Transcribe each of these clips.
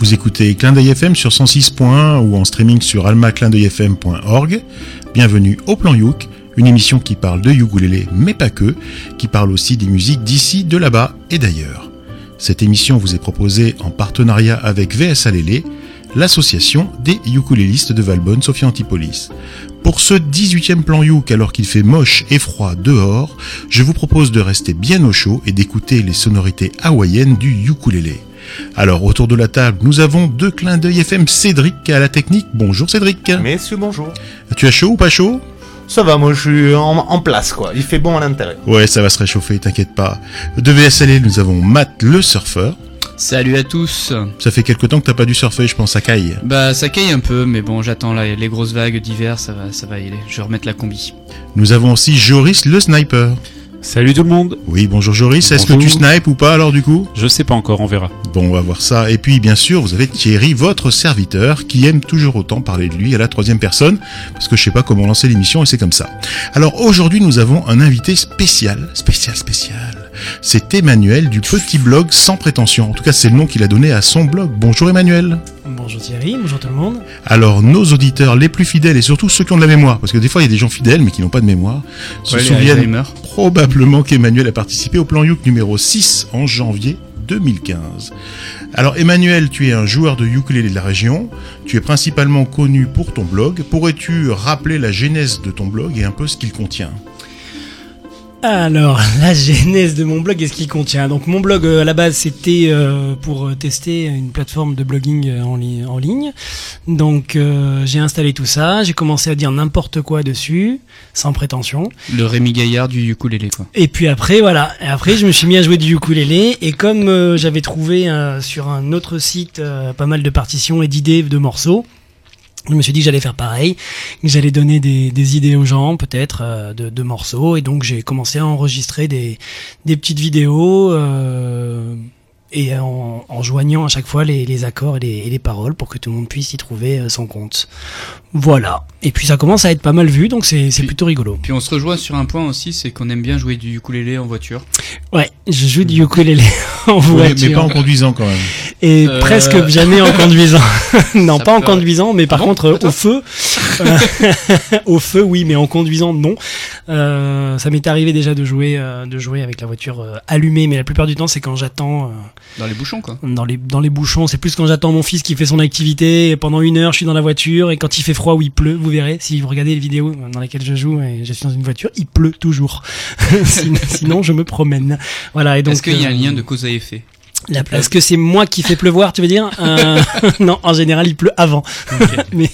Vous écoutez Clin d'œil FM sur 106.1 ou en streaming sur almaclindeuilfm.org. Bienvenue au Plan Youk, une émission qui parle de ukulélé, mais pas que, qui parle aussi des musiques d'ici, de là-bas et d'ailleurs. Cette émission vous est proposée en partenariat avec VS Alélé, l'association des ukulélistes de Valbonne, Sophie Antipolis. Pour ce 18e plan Youk alors qu'il fait moche et froid dehors, je vous propose de rester bien au chaud et d'écouter les sonorités hawaïennes du ukulélé. Alors autour de la table, nous avons deux clins d'œil FM Cédric à la technique. Bonjour Cédric. Messieurs, bonjour. Tu as chaud ou pas chaud? Ça va, moi je suis en, en place quoi. Il fait bon à l'intérieur. Ouais, ça va se réchauffer, t'inquiète pas. De VSLE, nous avons Matt le surfeur. Salut à tous. Ça fait quelque temps que t'as pas dû surfer, je pense, à Caille. Bah ça caille un peu, mais bon j'attends là, les grosses vagues d'hiver, ça va, ça va y aller. Je vais remettre la combi. Nous avons aussi Joris le sniper. Salut tout le monde. Oui, bonjour Joris. Est-ce que tu snipes ou pas alors du coup? Je sais pas encore, on verra. Bon, on va voir ça. Et puis, bien sûr, vous avez Thierry, votre serviteur, qui aime toujours autant parler de lui à la troisième personne, parce que je sais pas comment lancer l'émission et c'est comme ça. Alors aujourd'hui, nous avons un invité spécial, spécial, spécial. C'est Emmanuel du petit blog sans prétention. En tout cas, c'est le nom qu'il a donné à son blog. Bonjour Emmanuel. Bonjour Thierry, bonjour tout le monde. Alors, nos auditeurs les plus fidèles et surtout ceux qui ont de la mémoire, parce que des fois, il y a des gens fidèles mais qui n'ont pas de mémoire, se Ouais, souviennent probablement qu'Emmanuel a participé au plan Youk numéro 6 en janvier 2015. Alors Emmanuel, tu es un joueur de ukulélé de la région, tu es principalement connu pour ton blog. Pourrais-tu rappeler la genèse de ton blog et un peu ce qu'il contient? Alors, la genèse de mon blog et ce qu'il contient. Donc, mon blog euh, à la base, c'était euh, pour euh, tester une plateforme de blogging en, li- en ligne. Donc, euh, j'ai installé tout ça, j'ai commencé à dire n'importe quoi dessus, sans prétention. Le Rémi Gaillard du ukulélé quoi. Et puis après, voilà. Et après, je me suis mis à jouer du ukulélé. Et comme j'avais trouvé euh, sur un autre site euh, pas mal de partitions et d'idées de morceaux, je me suis dit que j'allais faire pareil, que j'allais donner des, des idées aux gens, peut-être, euh, de, de morceaux. Et donc, j'ai commencé à enregistrer des, des petites vidéos. euh, et en, en joignant à chaque fois les, les accords et les, et les paroles pour que tout le monde puisse y trouver euh, son compte. Voilà. Et puis ça commence à être pas mal vu, donc c'est plutôt rigolo. Puis on se rejoint sur un point aussi, c'est qu'on aime bien jouer du ukulélé en voiture. Ouais, je joue du ukulélé en Oui, voiture. mais pas en conduisant quand même. Et Euh, presque jamais en conduisant. non, Ça pas en conduisant, mais par Ah bon contre euh, au feu. Au feu, oui, mais en conduisant, non. Euh, ça m'est arrivé déjà de jouer, euh, de jouer avec la voiture euh, allumée, mais la plupart du temps, c'est quand j'attends euh, Dans les bouchons quoi. dans les dans les bouchons. C'est plus quand j'attends mon fils qui fait son activité. Et pendant une heure, je suis dans la voiture, et quand il fait froid ou il pleut, vous verrez. Si vous regardez les vidéos dans lesquelles je joue et je suis dans une voiture, il pleut toujours. sinon, sinon, je me promène. Voilà. Et donc. Est-ce qu'il y a un euh, lien de cause à effet? La- Est-ce que c'est moi qui fais pleuvoir, tu veux dire? Euh, Non, en général, il pleut avant. Mais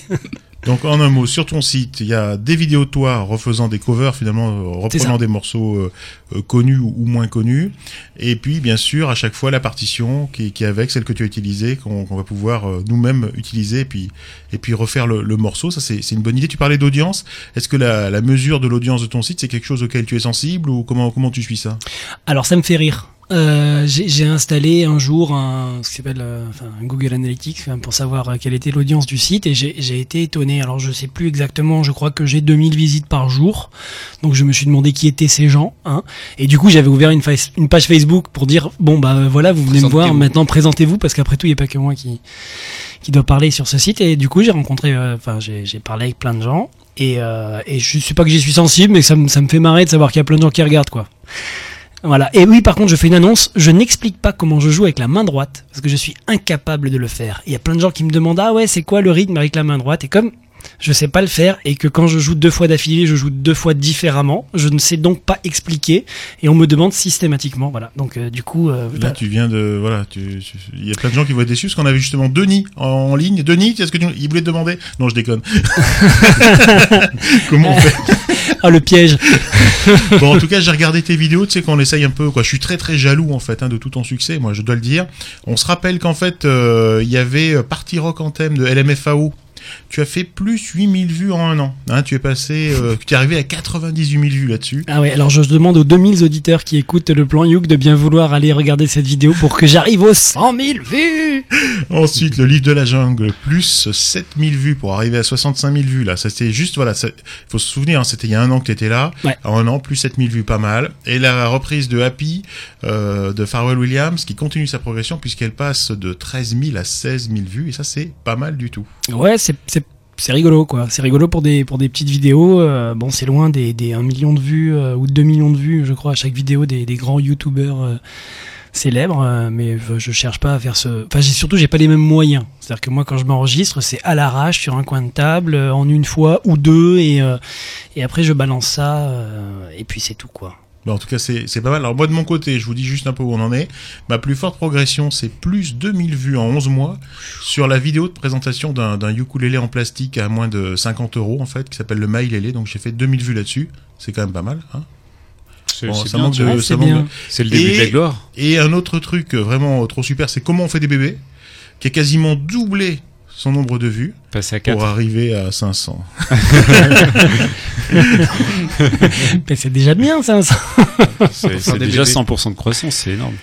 Donc en un mot, sur ton site, il y a des vidéos de toi refaisant des covers finalement, euh, reprenant des morceaux euh, euh, connus ou, moins connus. Et puis bien sûr, à chaque fois, la partition qui, qui est avec, celle que tu as utilisée, qu'on va pouvoir euh, nous-mêmes utiliser et puis, et puis refaire le, le morceau. Ça, c'est c'est une bonne idée. Tu parlais d'audience. Est-ce que la, la mesure de l'audience de ton site, c'est quelque chose auquel tu es sensible ou comment, comment tu suis ça? Alors, ça me fait rire. Euh, j'ai installé un jour un, ce qui s'appelle euh, enfin, Google Analytics enfin, pour savoir euh, quelle était l'audience du site et j'ai été étonné. Alors je sais plus exactement, je crois que j'ai 2000 visites par jour. Donc je me suis demandé qui étaient ces gens. Hein. Et du coup j'avais ouvert une, face- une page Facebook pour dire bon bah euh, voilà vous venez me voir maintenant présentez-vous parce qu'après tout il n'y a pas que moi qui qui doit parler sur ce site et du coup j'ai rencontré euh, enfin j'ai j'ai parlé avec plein de gens et euh, et je sais pas que j'y suis sensible mais ça me ça me fait marrer de savoir qu'il y a plein de gens qui regardent quoi. Voilà. Et oui, par contre, je fais une annonce. Je n'explique pas comment je joue avec la main droite parce que je suis incapable de le faire. Il y a plein de gens qui me demandent ah ouais, c'est quoi le rythme avec la main droite? Et comme je sais pas le faire et que quand je joue deux fois d'affilée, je joue deux fois différemment, je ne sais donc pas expliquer et on me demande systématiquement. Voilà. Donc euh, du coup, euh, Là, tu viens de voilà, il y a plein de gens qui vont être déçus parce qu'on avait justement Denis en, en ligne. Denis, est-ce que tu, il voulait te demander? Non, je déconne. Comment on fait? Ah le piège. Bon, en tout cas, j'ai regardé tes vidéos, tu sais qu'on essaye un peu quoi. Je suis très très jaloux en fait hein, de tout ton succès, moi je dois le dire. On se rappelle qu'en fait, euh, il y avait euh, Party Rock Anthem de LMFAO. Tu as fait plus 8000 vues en un an. Hein, tu es passé, euh, tu es arrivé à 98 000 vues là-dessus. Ah ouais, alors je demande aux 2000 auditeurs qui écoutent le plan Youk de bien vouloir aller regarder cette vidéo pour que j'arrive aux 100 000 vues. Ensuite, le livre de la jungle, plus 7000 vues pour arriver à 65 000 vues. Là, ça c'était juste, voilà, il faut se souvenir, hein, c'était il y a un an que tu étais là. Ouais. En un an, plus 7000 vues, pas mal. Et la reprise de Happy euh, de Pharrell Williams qui continue sa progression puisqu'elle passe de 13 000 à 16 000 vues. Et ça, c'est pas mal du tout. Ouais, c'est c'est rigolo quoi. C'est rigolo pour des pour des petites vidéos. euh, bon, c'est loin des des 1 million de vues euh, ou 2 millions de vues, je crois, à chaque vidéo des des grands youtubeurs euh, célèbres. mais je, cherche pas à faire ce. Enfin, surtout j'ai pas les mêmes moyens. C'est-à-dire que moi, quand je m'enregistre, c'est à l'arrache sur un coin de table en une fois ou deux et et après je balance ça et puis c'est tout quoi. Bah, en tout cas, c'est c'est pas mal. Alors moi, de mon côté, je vous dis juste un peu où on en est. Ma plus forte progression, c'est plus 2000 vues en 11 mois sur la vidéo de présentation d'un ukulélé en plastique à moins de 50 euros, en fait, qui s'appelle le Maïlélé. Donc j'ai fait 2000 vues là-dessus. C'est quand même pas mal. Hein C'est Bon, le début Et- de la gloire. Et un autre truc euh, vraiment trop super, c'est comment on fait des bébés, qui a quasiment doublé son nombre de vues Passer à 4. pour arriver à 500. Mais c'est déjà bien ça. ça. C'est déjà bébés. 100% de croissance, c'est énorme.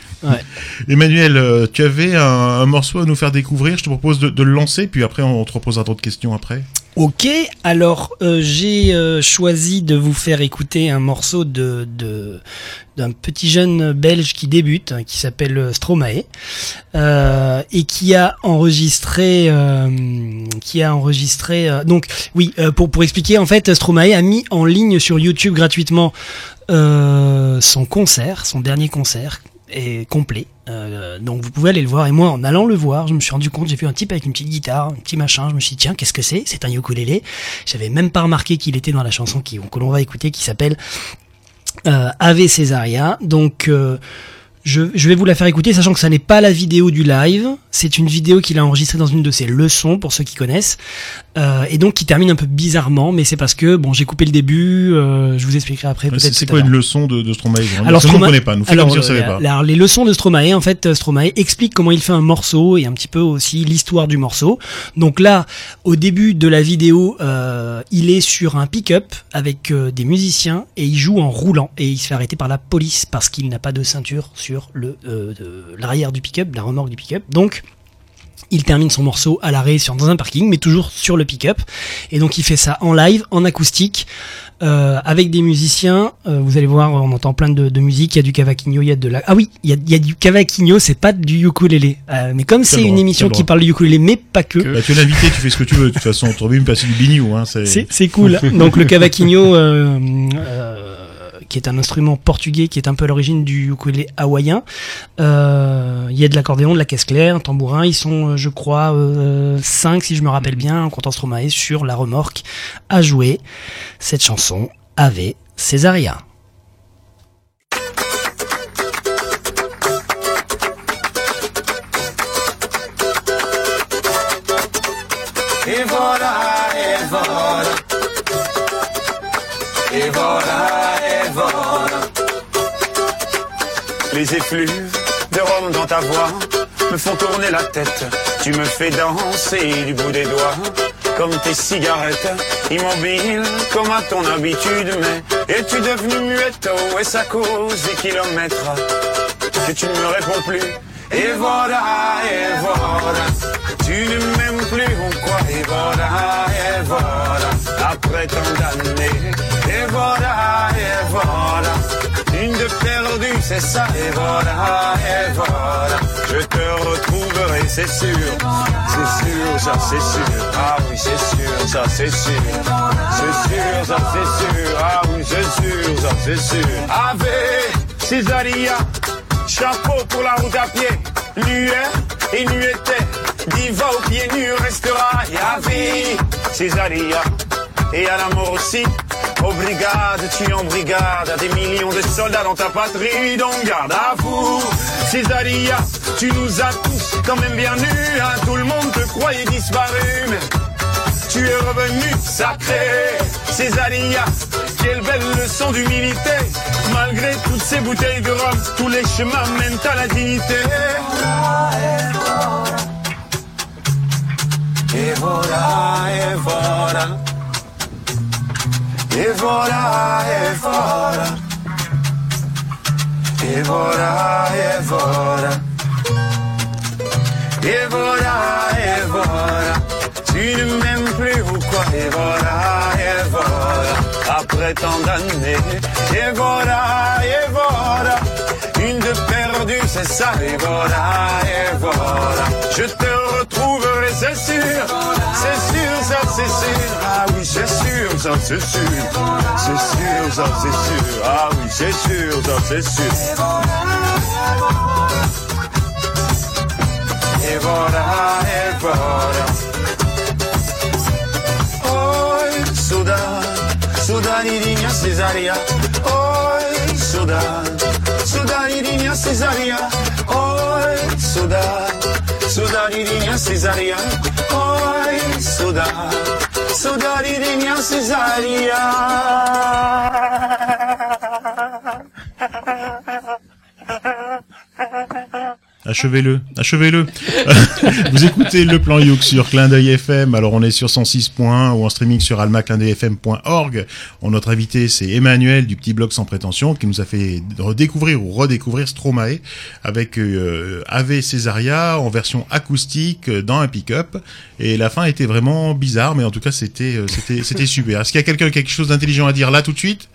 Emmanuel, euh, tu avais un, morceau à nous faire découvrir. Je te propose de, le lancer, puis après on te reposera d'autres questions après. Ok, alors euh, j'ai euh, choisi de vous faire écouter un morceau de d'un petit jeune belge qui débute, hein, qui s'appelle Stromae, et qui a enregistré, qui a enregistré. donc oui, pour pour expliquer, en fait, Stromae a mis en ligne sur YouTube gratuitement son concert, son dernier concert est complet. Euh, donc vous pouvez aller le voir. Et moi, en allant le voir, je me suis rendu compte, j'ai vu un type avec une petite guitare, un petit machin. Je me suis dit, tiens, qu'est-ce que c'est? C'est un ukulélé. J'avais même pas remarqué qu'il était dans la chanson qui, que l'on va écouter, qui s'appelle euh, Ave Césaria. Donc euh, je, je vais vous la faire écouter, sachant que ça n'est pas la vidéo du live. C'est une vidéo qu'il a enregistrée dans une de ses leçons, pour ceux qui connaissent. Euh, et donc qui termine un peu bizarrement, mais c'est parce que, bon, j'ai coupé le début, euh, je vous expliquerai après peut-être. C'est quoi une leçon de, de Stromae Alors, nous, on connaît pas. Nous, Alors, comme si on savait euh, pas. alors, les leçons de Stromae, en fait, Stromae explique comment il fait un morceau et un petit peu aussi l'histoire du morceau. Donc là, au début de la vidéo, euh, il est sur un pick-up avec euh, des musiciens et il joue en roulant et il se fait arrêter par la police parce qu'il n'a pas de ceinture sur le euh, l'arrière du pick-up, la remorque du pick-up. Donc il termine son morceau à l'arrêt sur dans un parking, mais toujours sur le pick-up. Et donc il fait ça en live, en acoustique, euh, avec des musiciens. Euh, vous allez voir, on entend plein de, de musique. Il y a du cavaquinho, il y a de la. Ah oui, il y a, il y a du cavaquinho, c'est pas du ukulélé. Euh, mais comme c'est une émission qui parle du ukulélé, mais pas que. Bah, tu es l'invité, tu fais ce que tu veux. De toute façon, on trouve me passer du bignou. Hein, c'est cool. Donc le cavaquinho, euh, euh, qui est un instrument portugais, qui est un peu à l'origine du ukulélé hawaïen. Euh, Il y a de l'accordéon, de la caisse claire, un tambourin. Ils sont, euh, je crois, euh, cinq, si je me rappelle bien, en comptant Stromae, sur la remorque à jouer cette chanson Ave Césaria. Et voilà, et Les effluves de Rome dans ta voix me font tourner la tête. Tu me fais danser du bout des doigts. Comme tes cigarettes, immobile comme à ton habitude. Mais es-tu devenu muetto? Et ça cause des kilomètres que tu ne me réponds plus? Et voilà, et voilà. Tu ne m'aimes plus ou quoi? Et voilà, et voilà. Après tant d'années. Et voilà, et voilà. Une de perdue, c'est ça. Et voilà, et voilà. Je te retrouverai, c'est sûr. C'est sûr, ça c'est sûr. Ah oui, c'est sûr, ça c'est sûr. C'est sûr, ça c'est sûr. Ah oui, c'est sûr, ça c'est sûr. Ave, Césaria. Chapeau pour la route à pied, nuet et nuétait. Diva aux pieds nus restera vie, Césaria. Et à la mort aussi, aux brigades, tu en brigade, à des millions de soldats dans ta patrie, donc garde à vous, Césaria. Tu nous as tous quand même bien nus, hein, tout le monde te croyait disparu, mais tu es revenu sacré, Césaria. Quelle belle leçon d'humilité. Malgré toutes ces bouteilles de rhum, tous les chemins mènent à la dignité. Et voilà. Et voilà, et voilà. Et voilà. Et voilà, et voilà. Tu ne m'aimes plus ou quoi? Et voilà, et voilà. Après tant d'années. Et voilà, et voilà. Une de perdue, c'est ça. Et voilà, et voilà. Je te retrouverai, c'est sûr. C'est sûr, ça c'est sûr. Ah oui, c'est sûr, ça c'est sûr. C'est sûr, ça c'est sûr. Ah oui, c'est sûr, ça c'est sûr. E voilà, e voilà. Oi, Sudan, Sudanidinha Cesaria. Oi, Sudan, Sudanidinha cesaria, oi, sudar, sudaririnha cesaria, oi, sudar, sudaririnha cesaria. Achevez-le, achevez-le. Vous écoutez le plan Youk sur Clin FM. Alors on est sur 106.1 ou en streaming sur almaclindeuilfm.org. Notre invité c'est Emmanuel du petit blog sans prétention qui nous a fait redécouvrir ou redécouvrir Stromae avec euh, Ave Césaria en version acoustique euh, dans un pick-up. Et la fin était vraiment bizarre, mais en tout cas c'était euh, c'était c'était super. Est-ce qu'il y a quelqu'un quelque chose d'intelligent à dire là tout de suite?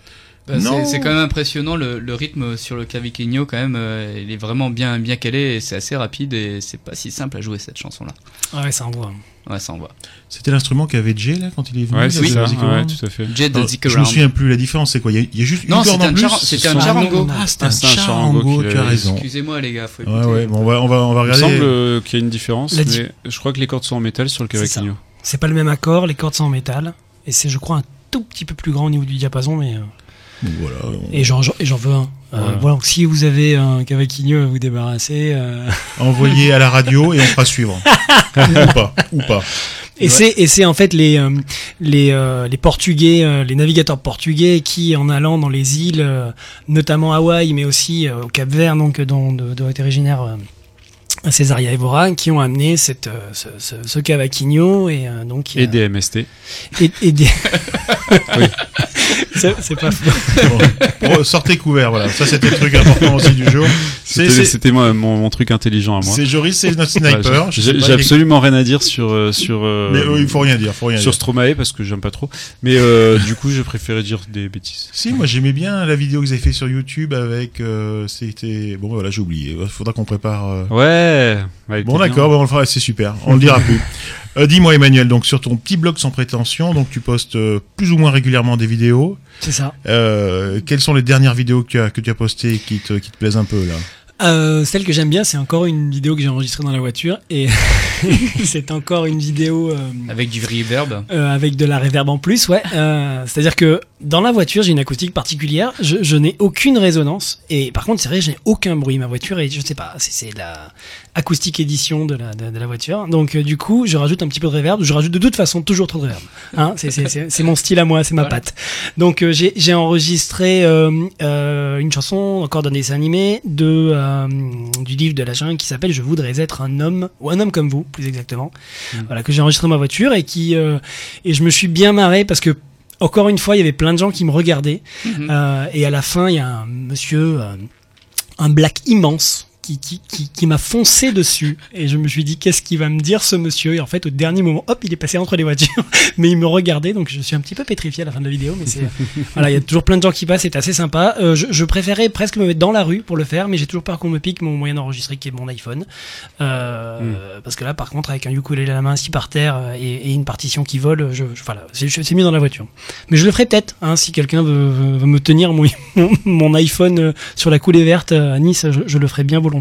Bah, Non. c'est- quand même impressionnant le, le rythme sur le cavaquinho quand même. euh, il est vraiment bien bien calé et c'est assez rapide et c'est pas si simple à jouer cette chanson là. Ah ouais, ça envoie. Ouais, ça envoie. C'était l'instrument qu'avait Jay là quand il est venu. Ouais, c'est ça. Music Ouais, tout à fait. De Alors, je me souviens plus la différence, c'est quoi? Il y, a- il y a juste Non, une corde en un plus? c'était un charango. Ah, c'était Ah, un c'est un charango tu as avait- raison. Excusez-moi les gars, faut Ouais, écouter. ouais, bon, on va, on va, on va Il regarder. semble euh, qu'il y a une différence, mais je crois que les cordes sont en métal sur le C'est ça. cavaquinho. C'est pas le même accord, les cordes sont en métal. Et c'est, je crois, un tout petit peu plus grand au niveau du diapason, mais. Euh, voilà. on- Et j'en, j'en- et j'en veux un. Euh, Voilà. voilà, donc si vous avez un cavaquinho à vous débarrasser. euh, Envoyé à la radio et on fera suivre. ou pas, ou pas. Et Ouais. c'est et c'est en fait les euh, les euh, les portugais euh, les navigateurs portugais qui en allant dans les îles euh, notamment Hawaï mais aussi euh, au Cap Vert donc dont dont est originaire euh, Césaria Evora qui ont amené cette euh, ce, ce, ce cavaquinho et euh, donc a- Et des MST. et, et des c'est c'est pas faux. Bon, bon, sortez couvert, voilà. Ça, c'était le truc important aussi du jour. C'était c'est, c'était moi mon, mon truc intelligent à moi. c'est Joris, c'est notre sniper. j'ai- absolument rien à dire sur euh, sur euh, Mais euh, il faut rien dire, faut rien sur dire. Stromae parce que j'aime pas trop. Mais euh, du coup, je préférais dire des bêtises. Si, moi j'aimais bien la vidéo que vous avez fait sur YouTube avec. euh, c'était. Bon, voilà, j'ai oublié. Il faudra qu'on prépare. euh, Ouais. ouais, Bon d'accord, bon, on le fera, c'est super, on le dira plus. Euh, Dis-moi Emmanuel, donc sur ton petit blog sans prétention, donc tu postes euh, plus ou moins régulièrement des vidéos. C'est ça. Euh, quelles sont les dernières vidéos que tu as que tu as postées et qui te qui te plaisent un peu là? Euh, celle que j'aime bien, c'est encore une vidéo que j'ai enregistrée dans la voiture et c'est encore une vidéo euh, Avec du reverb. Euh, avec de la réverb en plus, ouais. Euh, C'est-à-dire que dans la voiture, j'ai une acoustique particulière. Je, je n'ai aucune résonance. Et par contre, c'est vrai, je n'ai aucun bruit. Ma voiture, et je sais pas, c'est- c'est la acoustique édition de la, de, de la voiture. Donc, euh, du coup, je rajoute un petit peu de réverb. Je rajoute de toute façon toujours trop de réverb. Hein c'est- mon style à moi, c'est ma Voilà. patte. Donc, euh, j'ai enregistré euh, euh, une chanson encore d'un dessin animé de euh, du livre de la jungle qui s'appelle Je voudrais être un homme ou un homme comme vous, plus exactement. Voilà que j'ai enregistré dans ma voiture et qui euh, et je me suis bien marré parce que encore une fois, il y avait plein de gens qui me regardaient. Euh, et à la fin, il y a un monsieur, un black immense, qui, qui, qui, qui m'a foncé dessus. Et je me suis dit, qu'est-ce qu'il va me dire ce monsieur? Et en fait, au dernier moment, hop, il est passé entre les voitures. mais il me regardait, donc je suis un petit peu pétrifié à la fin de la vidéo. Mais c'est voilà, il y a toujours plein de gens qui passent, c'est assez sympa. Euh, je, je préférais presque me mettre dans la rue pour le faire, mais j'ai toujours peur qu'on me pique mon moyen d'enregistrer, qui est mon iPhone. Euh, Parce que là, par contre, avec un ukulélé à la main, assis par terre euh, et, et une partition qui vole, je, je- voilà, c'est mieux dans la voiture. Mais je le ferai peut-être, hein, si quelqu'un veut, me tenir mon, mon, iPhone sur la coulée verte à Nice, je, je le ferai bien volontiers.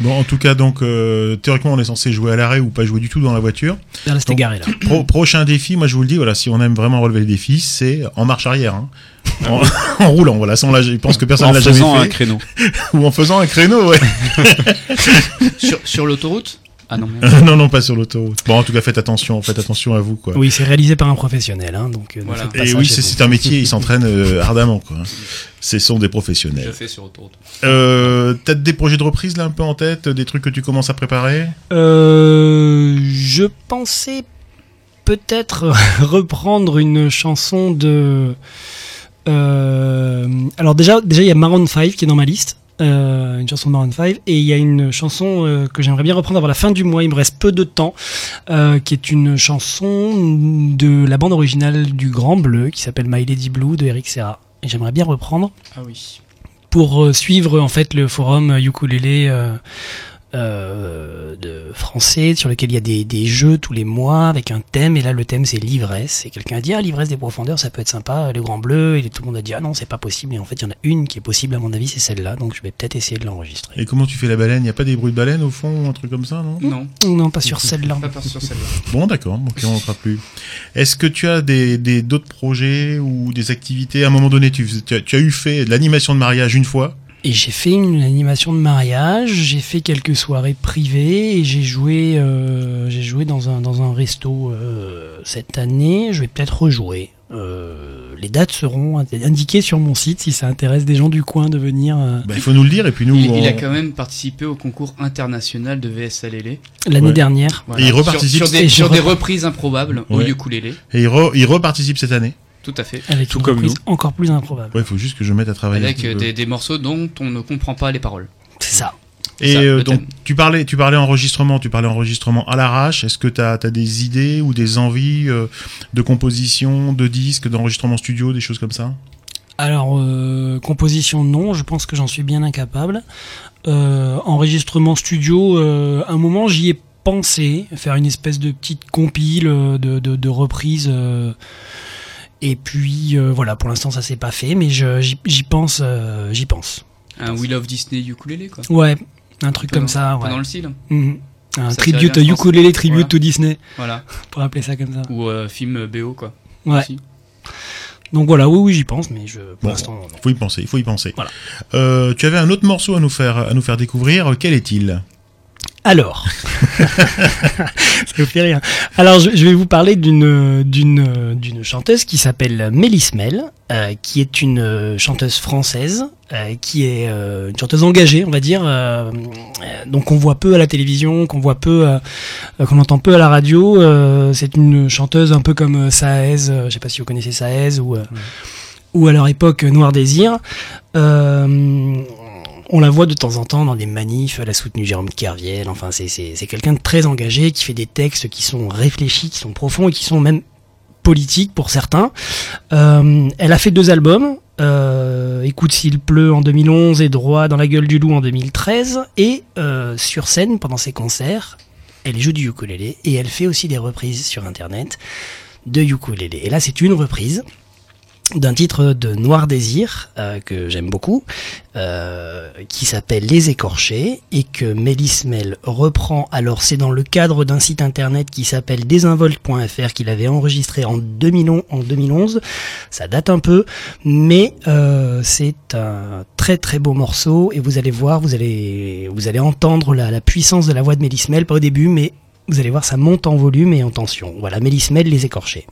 Bon, en tout cas, donc euh, théoriquement, on est censé jouer à l'arrêt ou pas jouer du tout dans la voiture. Là, c'était Donc, garé là. Pro- prochain défi, moi je vous le dis, voilà, si on aime vraiment relever les défis, c'est en marche arrière, hein. en, en roulant. Voilà, ça, on l'a- je pense que personne en ne l'a jamais faisant un fait, créneau. ou en faisant un créneau. Ouais. sur sur l'autoroute? Ah non. non, non, pas sur l'autoroute. Bon, en tout cas, faites attention, faites attention à vous, quoi. Oui, c'est réalisé par un professionnel, hein, donc. euh, Voilà. Et oui, c'est un métier, ils s'entraînent euh, ardemment, quoi. Ce sont des Je professionnels. fais sur autoroute. Euh, T'as des projets de reprise là un peu en tête, des trucs que tu commences à préparer? Euh, je pensais peut-être reprendre une chanson de. euh, alors déjà, déjà il y a Maroon 5 qui est dans ma liste, euh, une chanson de Maroon 5, et il y a une chanson euh, que j'aimerais bien reprendre avant la fin du mois. Il me reste peu de temps, euh, qui est une chanson de la bande originale du Grand Bleu qui s'appelle My Lady Blue de Eric Serra. Et j'aimerais bien reprendre Ah oui. pour suivre en fait le forum ukulélé euh, de français sur lequel il y a des, des jeux tous les mois avec un thème. Et là le thème c'est l'ivresse. Et quelqu'un a dit ah l'ivresse des profondeurs ça peut être sympa. Le grand bleu. Et tout le monde a dit ah non c'est pas possible. Et en fait il y en a une qui est possible à mon avis c'est celle-là. Donc je vais peut-être essayer de l'enregistrer. Et comment tu fais la baleine? Il y a pas des bruits de baleine au fond, un truc comme ça, non? Non, non pas sur celle-là. Pas sur celle-là. Bon, d'accord, ok, on ne fera plus. Est-ce que tu as des des- d'autres projets ou des activités? À un moment donné, tu, tu, as, tu as eu fait de l'animation de mariage une fois. Et j'ai fait une animation de mariage, j'ai fait quelques soirées privées et j'ai joué, euh, j'ai joué dans un dans un resto euh, cette année. Je vais peut-être rejouer. Euh, les dates seront indi- indiquées sur mon site si ça intéresse des gens du coin de venir. euh, Bah, il faut nous le dire et puis nous. Il, a quand même participé au concours international de VSLL. L'année Ouais. dernière. Et il reparticipe- sur, sur des, sur des reprises improbables au Ouais. ukulélé. Et il, re- il reparticipe cette année. Tout à fait. Avec Tout une comme reprise encore plus improbable. Ouais, il faut juste que je mette à travailler. Avec euh, peu. des, des morceaux dont on ne comprend pas les paroles. C'est ça. Et ça, euh, donc tu parlais, tu parlais enregistrement, tu parlais enregistrement à l'arrache. Est-ce que tu as, des idées ou des envies euh, de composition, de disques, d'enregistrement studio, des choses comme ça? Alors, euh, composition, non, je pense que j'en suis bien incapable. Euh, enregistrement studio, euh, un moment j'y ai pensé, faire une espèce de petite compile de, de, de reprises. Et puis euh, voilà, pour l'instant ça s'est pas fait, mais je- j'y j'y pense, euh, j'y pense. Un We Love Disney ukulélé, quoi. Ouais, un truc comme dans- ça. Ouais. dans le style. Mhm. Un Ça tribute bien, ukulélé, tribute Voilà. to Disney, Voilà. pour appeler ça comme ça. Ou euh, film BO, quoi. Ouais. Aussi. Donc voilà, oui, oui, j'y pense, mais je, pour Bon. l'instant. Il faut y penser, il faut y penser. Voilà. Euh, tu avais un autre morceau à nous faire, à nous faire découvrir. Quel est-il? Alors, ça vous fait rire. Alors, je, je vais vous parler d'une d'une d'une chanteuse qui s'appelle Mélis Mel, euh, qui est une euh, chanteuse française, euh, qui est euh, une chanteuse engagée, on va dire. donc, on voit peu à la télévision, qu'on voit peu, qu'on entend peu à la radio. C'est une chanteuse un peu comme Saez, je sais pas si vous connaissez Saez ou ou à leur époque Noir Désir. Euh, on la voit de temps en temps dans des manifs, elle a soutenu Jérôme Kerviel, enfin c'est, quelqu'un de très engagé, qui fait des textes qui sont réfléchis, qui sont profonds et qui sont même politiques pour certains. Euh, elle a fait deux albums, euh, Écoute s'il pleut en 2011 et Droit dans la gueule du loup en 2013, et euh, sur scène pendant ses concerts, elle joue du ukulélé et elle fait aussi des reprises sur internet de ukulélé. Et là c'est une reprise d'un titre de Noir Désir euh, que j'aime beaucoup, euh, qui s'appelle Les Écorchés et que Mélis Mel reprend. Alors c'est dans le cadre d'un site internet qui s'appelle désinvolte.fr qu'il avait enregistré en 2011, en 2011. Ça date un peu, mais euh, c'est un très très beau morceau et vous allez voir, vous allez entendre la, la puissance de la voix de Mélis Mel, pas au début, mais vous allez voir ça monte en volume et en tension. Voilà, Mélis Mel, Les Écorchés.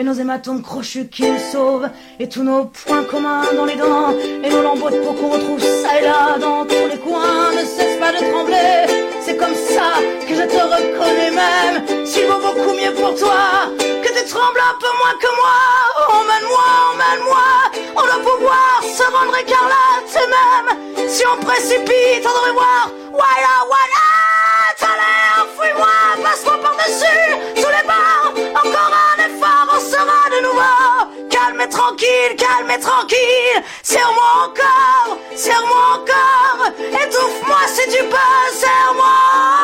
Et nos hématomes crochus qui nous sauvent, et tous nos points communs dans les dents, et nos lambeaux de peau qu'on retrouve ça et là dans tous les coins, ne cesse pas de trembler. C'est comme ça que je te reconnais même, s'il vaut beaucoup mieux pour toi que tu trembles un peu moins que moi. Emmène-moi, emmène-moi, on doit pouvoir se rendre écarlate, et même si on précipite, on devrait voir. Voilà, voilà, calme et tranquille. Serre-moi encore, serre-moi encore. Étouffe-moi si tu peux, serre-moi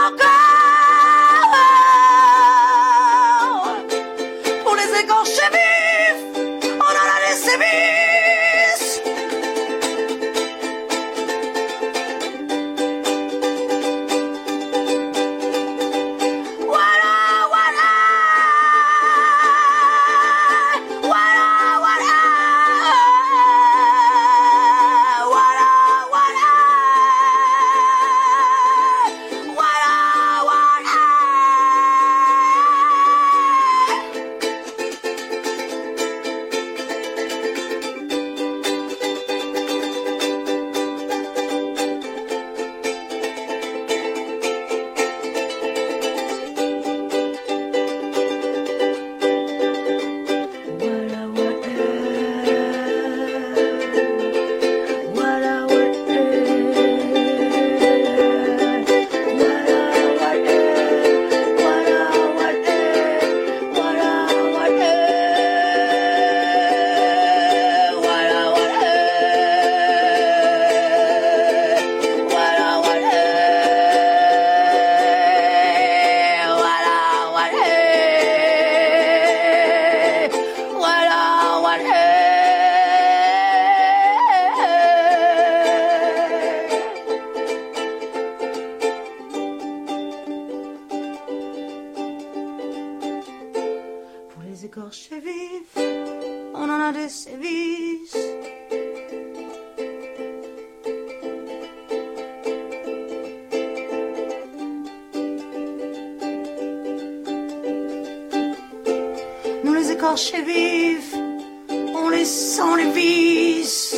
on les sent les vices.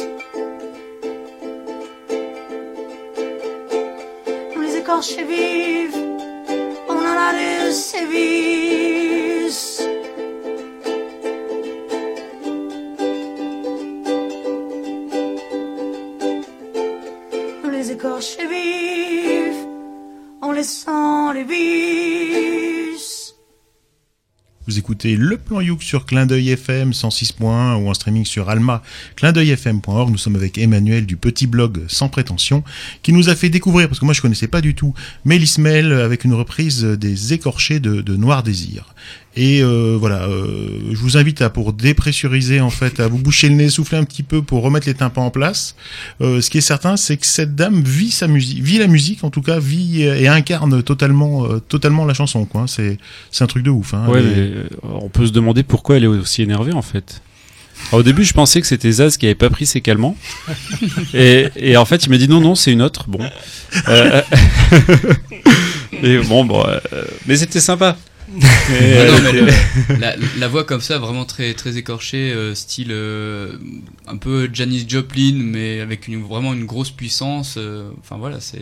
Nous les écorcher vifs, on en a des sévices. Le Plan Youk sur Clin d'œil FM 106.1 ou en streaming sur alma clindeuilfm.org. Nous sommes avec Emmanuel du petit blog Sans Prétention qui nous a fait découvrir, parce que moi je connaissais pas du tout, Mélis Mel avec une reprise des écorchés de, de Noir Désir. Et euh, voilà, euh, je vous invite à pour dépressuriser en fait, à vous boucher le nez, souffler un petit peu pour remettre les tympans en place. Euh, ce qui est certain, c'est que cette dame vit sa musique, vit la musique en tout cas, vit et incarne totalement, totalement la chanson. Quoi. C'est, c'est un truc de ouf. Hein. Ouais, on peut se demander pourquoi elle est aussi énervée en fait. Alors, au début, je pensais que c'était Zaz qui avait pas pris ses calmants. et, et en fait, il m'a dit non, non, c'est une autre. Bon. Euh, et bon, bon, euh, mais c'était sympa. Mais, non, euh, mais le- la, la voix comme ça, vraiment très très écorchée, euh, style euh, un peu Janis Joplin, mais avec une, vraiment une grosse puissance. euh, Enfin voilà, c'est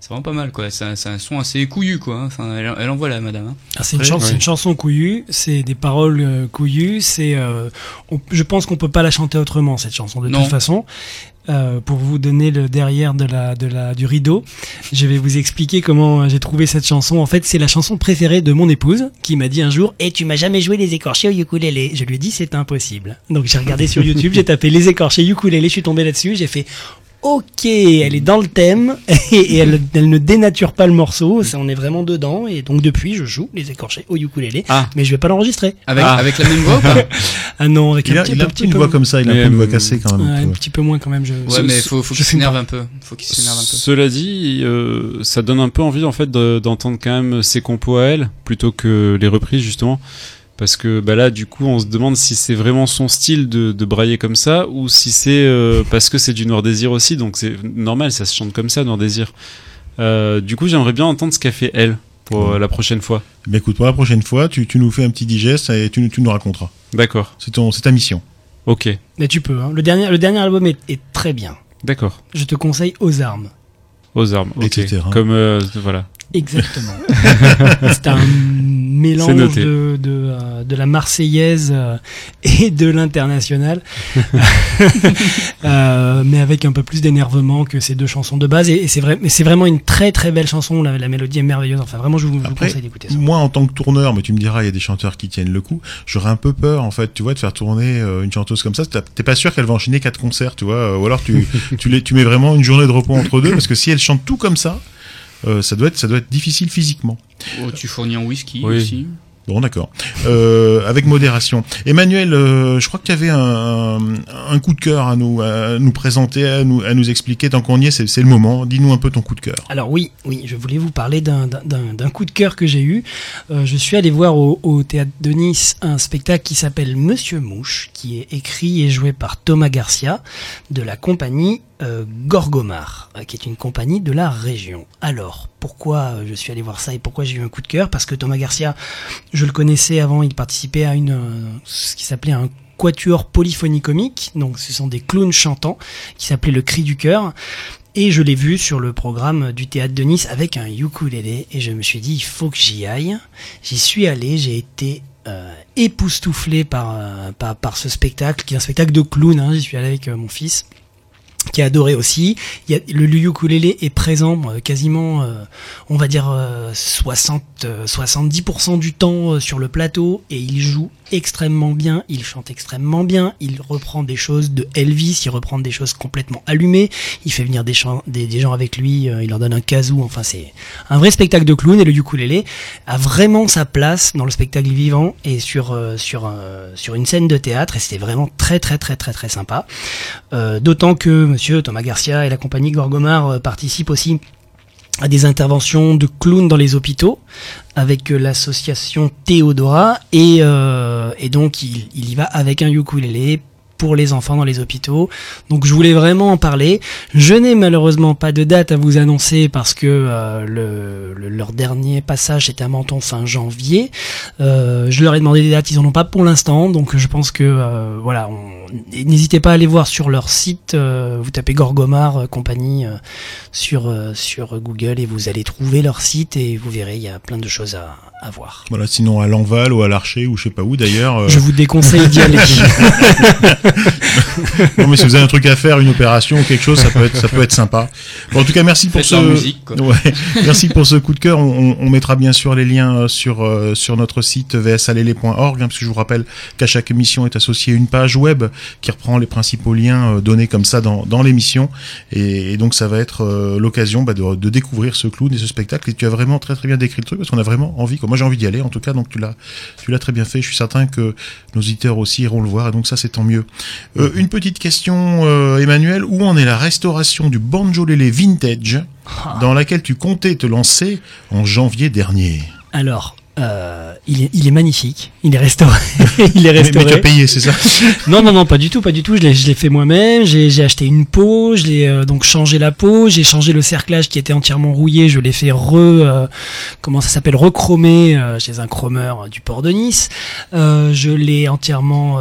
c'est vraiment pas mal quoi. C'est un, son assez couillu quoi. hein. Enfin, elle, elle envoie la madame. hein. Ah, c'est une, chan- chanson couillue, c'est des paroles euh, couillues, c'est, euh, je pense qu'on peut pas la chanter autrement cette chanson de Non. toute façon. Euh, pour vous donner le derrière de la, de la, du rideau, je vais vous expliquer comment j'ai trouvé cette chanson. En fait, c'est la chanson préférée de mon épouse qui m'a dit un jour "Et tu m'as jamais joué les écorchés au ukulélé." Je lui ai dit "C'est impossible." Donc j'ai regardé sur YouTube, j'ai tapé les écorchés ukulélé, je suis tombé là-dessus, j'ai fait Ok, elle est dans le thème et, et elle, elle ne dénature pas le morceau. Ça, on est vraiment dedans et donc depuis, je joue les écorchés au ukulélé, Ah. mais je vais pas l'enregistrer. Avec Ah. avec la même voix ou pas Ah non, avec Il un a, petit, il a peu- un peu petit une peu voix comme ça, il a un Mais, peu une voix cassée quand même. Ouais, un petit peu moins quand même. Je, Ouais, mais faut faut je qu'il s'énerve un peu. Faut qu'il s'énerve un peu. Cela dit, euh, ça donne un peu envie en fait de- d'entendre quand même ses compos à elle plutôt que les reprises justement. Parce que bah là, du coup, on se demande si c'est vraiment son style de, de brailler comme ça ou si c'est euh, parce que c'est du Noir Désir aussi. Donc c'est normal, ça se chante comme ça, Noir Désir. Euh, du coup, j'aimerais bien entendre ce qu'a fait elle pour euh, la prochaine fois. Mais écoute, pour la prochaine fois, tu, tu nous fais un petit digest et tu, nous- tu nous raconteras. D'accord. C'est ton, c'est ta mission. Ok. Mais tu peux. hein. Le dernier, le dernier album est, est très bien. D'accord. Je te conseille aux armes. Aux armes. Ok. Etc. Comme euh, voilà. Exactement. c'est un mélange de, de, euh, de la Marseillaise euh, et de l'international, Euh, mais avec un peu plus d'énervement que ces deux chansons de base. Et, et c'est vrai, mais c'est vraiment une très très belle chanson. La, la mélodie est merveilleuse. Enfin, vraiment, je vous, je vous conseille d'écouter ça. Moi, en tant que tourneur, mais tu me diras, il y a des chanteurs qui tiennent le coup. J'aurais un peu peur, en fait, tu vois, de faire tourner une chanteuse comme ça. T'es pas sûr qu'elle va enchaîner quatre concerts, tu vois. Ou alors tu, tu, les, tu mets vraiment une journée de repos entre deux, parce que si elle chante tout comme ça, euh, ça doit être, ça doit être difficile physiquement. Oh, tu fournis en whisky Oui. aussi. Bon, d'accord. Euh, avec modération. Emmanuel, euh, je crois que tu avais un, un coup de cœur à nous, à nous présenter, à nous, à nous expliquer. Tant qu'on y est, c'est c'est le moment. Dis-nous un peu ton coup de cœur. Alors oui, oui, je voulais vous parler d'un- d'un d'un- d'un coup de cœur que j'ai eu. Euh, je suis allé voir au, au théâtre de Nice un spectacle qui s'appelle Monsieur Mouche, qui est écrit et joué par Thomas Garcia de la compagnie euh, Gorgomar, euh, qui est une compagnie de la région. Alors, pourquoi je suis allé voir ça et pourquoi j'ai eu un coup de cœur? Parce que Thomas Garcia, je le connaissais avant, il participait à une euh, ce qui s'appelait un quatuor polyphonie comique, donc ce sont des clowns chantants, qui s'appelait Le Cri du Cœur. Et je l'ai vu sur le programme du théâtre de Nice avec un ukulélé et je me suis dit il faut que j'y aille. J'y suis allé, j'ai été euh, époustouflé par, euh, par ce spectacle qui est un spectacle de clown. Hein. J'y suis allé avec mon fils qui a adoré aussi. Le ukulélé est présent euh, quasiment, euh, on va dire euh, 60, euh, 70% du temps sur le plateau. Et il joue extrêmement bien, il chante extrêmement bien, il reprend des choses de Elvis, il reprend des choses complètement allumées, il fait venir des, gens avec lui, il leur donne un kazoo, enfin c'est un vrai spectacle de clown. Et le ukulélé a vraiment sa place dans le spectacle vivant et sur sur une scène de théâtre. Et c'était vraiment très très très très très sympa. D'autant que Monsieur Thomas Garcia et la compagnie Gorgomar euh, participent aussi à des interventions de clowns dans les hôpitaux avec euh, l'association Théodora et, euh, et donc il, il y va avec un ukulélé pour les enfants dans les hôpitaux. Donc je voulais vraiment en parler. Je n'ai malheureusement pas de date à vous annoncer parce que euh, le, le- leur dernier passage était à Menton fin janvier. Euh, je leur ai demandé des dates, ils en ont pas pour l'instant. Donc je pense que euh, voilà, n'hésitez pas à aller voir sur leur site. euh, vous tapez Gorgomar compagnie sur sur Google et vous allez trouver leur site et vous verrez il y a plein de choses à, à voir. Voilà, sinon à l'Enval ou à l'Archer ou je sais pas où d'ailleurs. euh, Je vous déconseille d'y aller. non mais si vous avez un truc à faire, une opération ou quelque chose, ça peut être, ça peut être sympa. Bon, en tout cas, merci pour Faites ce. leur musique, quoi. Ouais, merci pour ce coup de cœur. On, on- on mettra bien sûr les liens euh, sur euh, sur notre site vsalele.org, hein, parce que je vous rappelle qu'à chaque émission est associée une page web qui reprend les principaux liens euh, donnés comme ça dans dans l'émission, et, et donc ça va être l'occasion bah, de, de découvrir ce clown et ce spectacle. Et tu as vraiment très très bien décrit le truc, parce qu'on a vraiment envie. Moi, j'ai envie d'y aller. En tout cas, donc tu l'as tu l'as très bien fait. Je suis certain que nos auditeurs aussi iront le voir, et donc ça c'est tant mieux. Euh, une petite question, euh, Emmanuel, où en est la restauration du banjolele vintage dans laquelle tu comptais te lancer en janvier dernier? Alors, euh, il, est, il est magnifique. Il est restauré. il est mais, mais restauré. tu as payé, c'est ça Non, non, non, pas du tout, pas du tout. Je l'ai, je fait moi-même. J'ai, acheté une peau. Je l'ai euh, donc changé la peau. J'ai changé le cerclage qui était entièrement rouillé. Je l'ai fait re, euh, comment ça s'appelle, recromer euh, chez un chromeur du port de Nice. Je l'ai entièrement,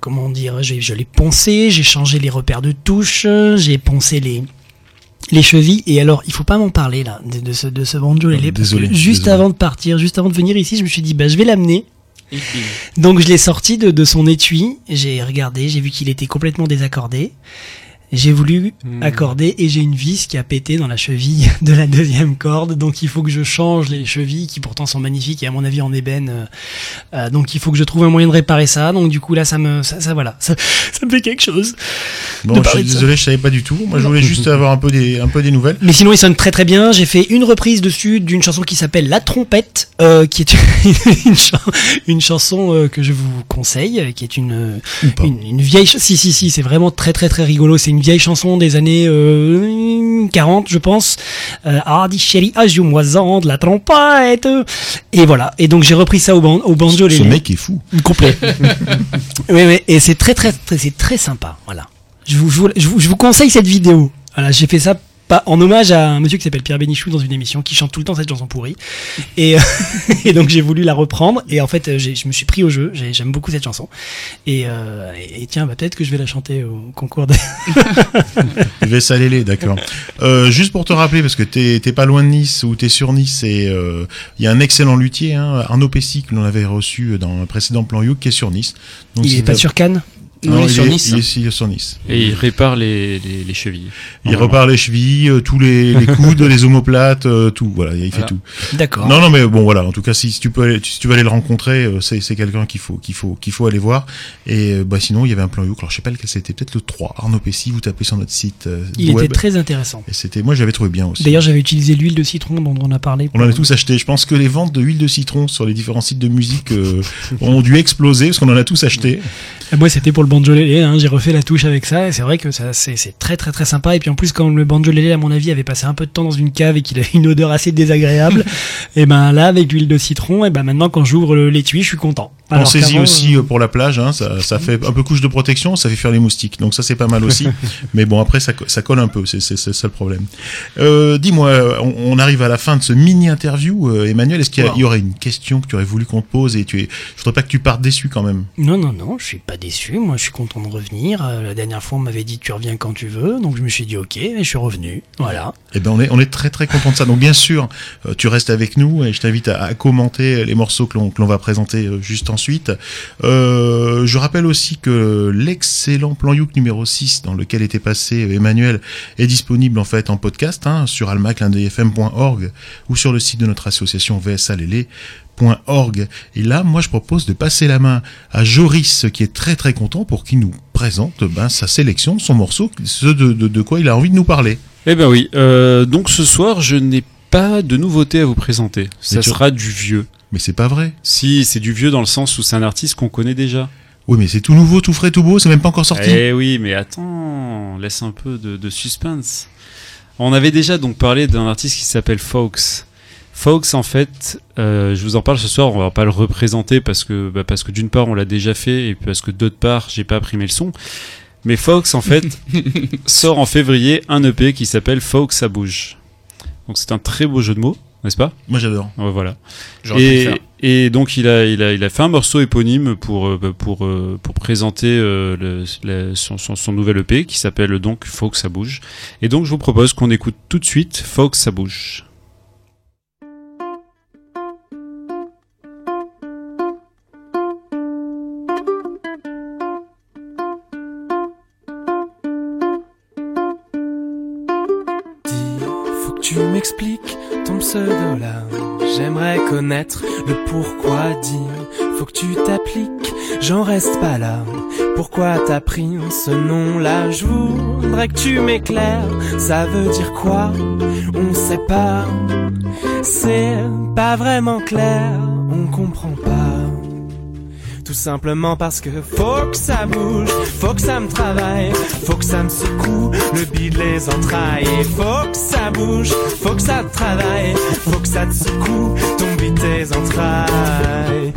comment dire, j'ai, je l'ai poncé. J'ai changé les repères de touche. J'ai poncé les les chevilles. Et alors il faut pas m'en parler là de, de ce de ce banjolele parce que Désolé, juste désolé. avant de partir juste avant de venir ici je me suis dit bah je vais l'amener. Donc je l'ai sorti de, de son étui, j'ai regardé, j'ai vu qu'il était complètement désaccordé. J'ai voulu Hmm. accorder et j'ai une vis qui a pété dans la cheville de la deuxième corde. Donc il faut que je change les chevilles qui pourtant sont magnifiques et à mon avis en ébène. euh, euh, donc il faut que je trouve un moyen de réparer ça. Donc du coup là ça me ça, ça voilà ça, ça me fait quelque chose. Bon, je suis désolé, je savais pas du tout. Moi, je voulais juste avoir un peu des, un peu des nouvelles. Mais sinon, il sonne très très bien. J'ai fait une reprise dessus d'une chanson qui s'appelle La Trompette, euh, qui est une, une chanson euh, que je vous conseille, qui est une, une, une vieille. Si si si, c'est vraiment très très très rigolo. C'est une vieille chanson des années euh, 40, je pense. Euh, ah, dit chérie, ajoute-moi-en de la trompette. Et voilà. Et donc j'ai repris ça au, ban au banjo. Ce les- mec est fou. complet. oui, oui, et c'est très, très, très, c'est très sympa. Voilà. Je vous, je vous, je vous, je vous conseille cette vidéo. Voilà, j'ai fait ça pas en hommage à un monsieur qui s'appelle Pierre Bénichou dans une émission qui chante tout le temps cette chanson pourrie. Et, euh, et donc j'ai voulu la reprendre. Et en fait, euh, je me suis pris au jeu. J'ai- J'aime beaucoup cette chanson. Et, euh, et tiens, bah, peut-être que je vais la chanter au concours de. Je vais saler d'accord. Euh, juste pour te rappeler, parce que t'es pas loin de Nice ou t'es sur Nice, et euh, il y a un excellent luthier, hein, Arnaud Pessy, que l'on avait reçu dans un précédent plan You, qui est sur Nice. Donc, Il est pas sur Cannes? Non, il est sur Nice. Il est, il est sur Nice. Et il répare les, les, les chevilles. Il repart les chevilles, euh, tous les, les coudes, les omoplates, euh, tout. Voilà, il fait Voilà. tout. D'accord. Non, non, mais bon, voilà. En tout cas, si, si tu peux, aller, si tu veux aller le rencontrer, euh, c'est, c'est quelqu'un qu'il faut, qu'il faut, qu'il faut aller voir. Et euh, bah sinon, il y avait un plan Youk. Alors, je sais pas lequel c'était. Peut-être le 3. Arnaud Pessy. Vous tapez sur notre site euh, Il web. était très intéressant. Et c'était, moi, j'avais trouvé bien aussi. D'ailleurs, j'avais utilisé l'huile de citron dont on a parlé. On en a tous acheté. Je pense que les ventes de huile de citron sur les différents sites de musique euh, ont dû exploser parce qu'on en a tous acheté. Et Moi, c'était pour le Hein. J'ai refait la touche avec ça. Et c'est vrai que ça, c'est, très, très, très sympa. Et puis en plus, quand le banjolélé, à mon avis, avait passé un peu de temps dans une cave et qu'il avait une odeur assez désagréable, et ben là, avec l'huile de citron, et ben maintenant, quand j'ouvre l'étui, je suis content. Pensez-y aussi euh, euh, pour la plage. Hein, ça, ça fait un peu couche de protection, ça fait faire les moustiques. Donc ça, c'est pas mal aussi. Mais bon, après, ça, ça colle un peu. C'est, ça le problème. Euh, dis-moi, on, on arrive à la fin de ce mini interview, euh, Emmanuel. Est-ce qu'il y, Wow. aurait une question que tu aurais voulu qu'on te pose et tu es, je voudrais pas que tu partes déçu quand même. Non, non, non, je suis pas déçu. Moi, je suis content de revenir. La dernière fois, on m'avait dit tu reviens quand tu veux. Donc, je me suis dit ok, et je suis revenu. Voilà. Eh ben on est on est très très content de ça. Donc bien sûr, tu restes avec nous et je t'invite à, à commenter les morceaux que l'on va présenter juste ensuite. Euh, je rappelle aussi que l'excellent plan Youk numéro 6 dans lequel était passé Emmanuel est disponible en fait en podcast hein, sur almaclindeuilfm.org ou sur le site de notre association vsalélé.org. Et là, moi, je propose de passer la main à Joris, qui est très très content pour qu'il nous présente ben, sa sélection, son morceau, ce de, de, de quoi il a envie de nous parler. Eh ben oui. Euh, donc ce soir, je n'ai pas de nouveauté à vous présenter. Ça sera du vieux. Mais c'est pas vrai. Si, c'est du vieux dans le sens où c'est un artiste qu'on connaît déjà. Oui, mais c'est tout nouveau, tout frais, tout beau, c'est même pas encore sorti. Eh oui, mais attends, laisse un peu de, de suspense. On avait déjà donc parlé d'un artiste qui s'appelle Fox. Fox, en fait, euh, je vous en parle ce soir, on va pas le représenter parce que, bah, parce que d'une part on l'a déjà fait et puis parce que d'autre part j'ai pas imprimé le son. Mais Fox, en fait, sort en février un EP qui s'appelle Fox ça bouge. Donc c'est un très beau jeu de mots, n'est-ce pas Moi, j'adore. Ouais, Voilà. Et, et donc il a, il, a, il a fait un morceau éponyme pour, euh, pour, euh, pour présenter euh, le, le- son, son, son nouvel EP qui s'appelle donc Faut que ça bouge. Et donc je vous propose qu'on écoute tout de suite Faut que ça bouge. Dis, faut que tu m'expliques ton pseudo là. J'aimerais connaître le pourquoi. Dis, faut que tu t'appliques. J'en reste pas là. Pourquoi t'as pris ce nom là Je voudrais que tu m'éclaires. Ça veut dire quoi? On sait pas. C'est pas vraiment clair. On comprend pas. Tout simplement parce que faut que ça bouge, faut que ça me travaille, faut que ça me secoue le bide les entrailles. Faut que ça bouge, faut que ça te travaille, faut que ça te secoue ton bide tes entrailles.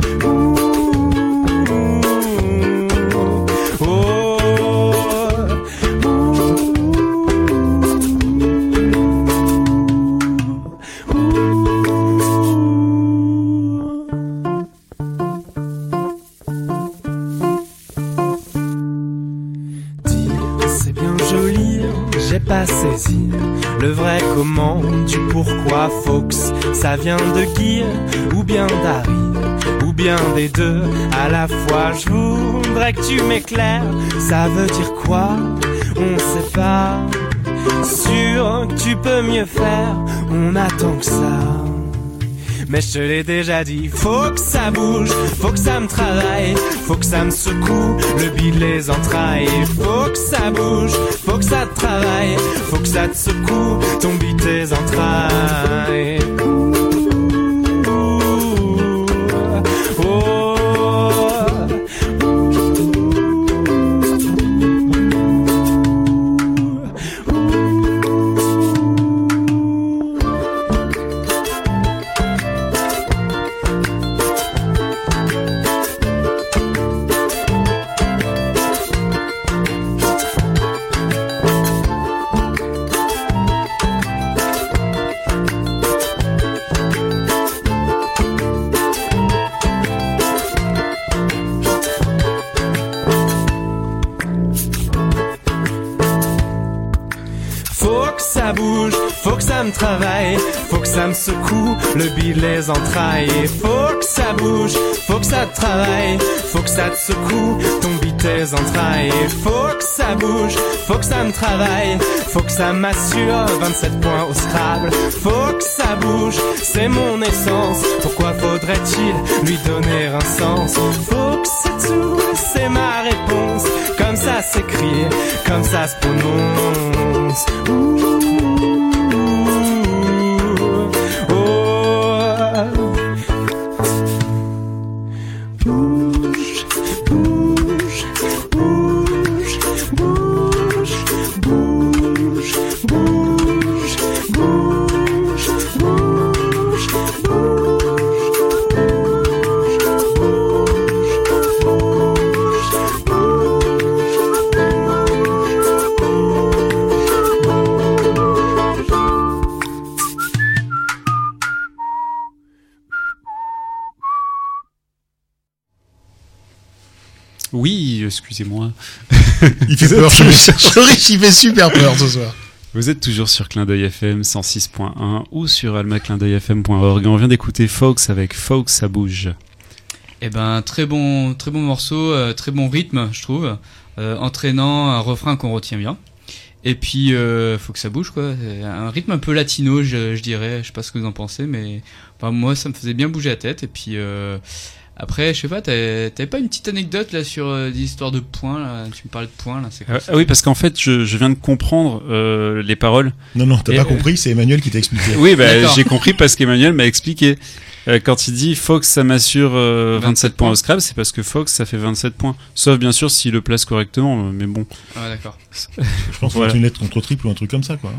Le vrai comment du pourquoi Fox. Ça vient de Guy ou bien d'Harry ou bien des deux? À la fois. Je que tu m'éclaires. Ça veut dire quoi? On sait pas. Sûr que tu peux mieux faire. On attend que ça. Mais je te l'ai déjà dit, faut que ça bouge, faut que ça me travaille, faut que ça me secoue le bide les entrailles. Faut que ça bouge, faut que ça te travaille, faut que ça te secoue ton bide tes entrailles. Bide les entrailles. Faut que ça bouge, faut que ça te travaille, faut que ça te secoue ton tes entrailles. Faut que ça bouge, faut que ça me travaille, faut que ça m'assure 27 points au Scrabble. Faut que ça bouge, c'est mon essence. Pourquoi faudrait-il lui donner un sens? Faut que c'est tout, c'est ma réponse. Comme ça s'écrit, comme ça se prononce. Fait peur, Chorich, il fait super peur ce soir. Vous êtes toujours sur Clin d'œil FM 106.1 ou sur almaclindeuilfm.org. On vient d'écouter Fox avec Fox ça bouge. Eh ben très bon, très bon morceau, euh, très bon rythme, je trouve, euh, entraînant, un refrain qu'on retient bien. Et puis euh, faut que ça bouge quoi, C'est un rythme un peu latino, je, je dirais. Je sais pas ce que vous en pensez, mais enfin, moi ça me faisait bien bouger la tête. Et puis euh, après, je sais pas, t'avais pas une petite anecdote là sur euh, des histoires de points là? Tu me parlais de points là, c'est quoi Euh, ça? ah oui, parce qu'en fait, je, je viens de comprendre euh, les paroles. Non, non, t'as pas euh, compris, c'est Emmanuel qui t'a expliqué. Oui, bah, j'ai compris parce qu'Emmanuel m'a expliqué. Quand il dit Fox, ça m'assure euh, 27, 27 points au. Scrabble, c'est parce que Fox, ça fait 27 points. Sauf bien sûr s'il le place correctement, mais bon. Ah d'accord. Je pense que Voilà. c'est une lettre contre triple ou un truc comme ça, quoi.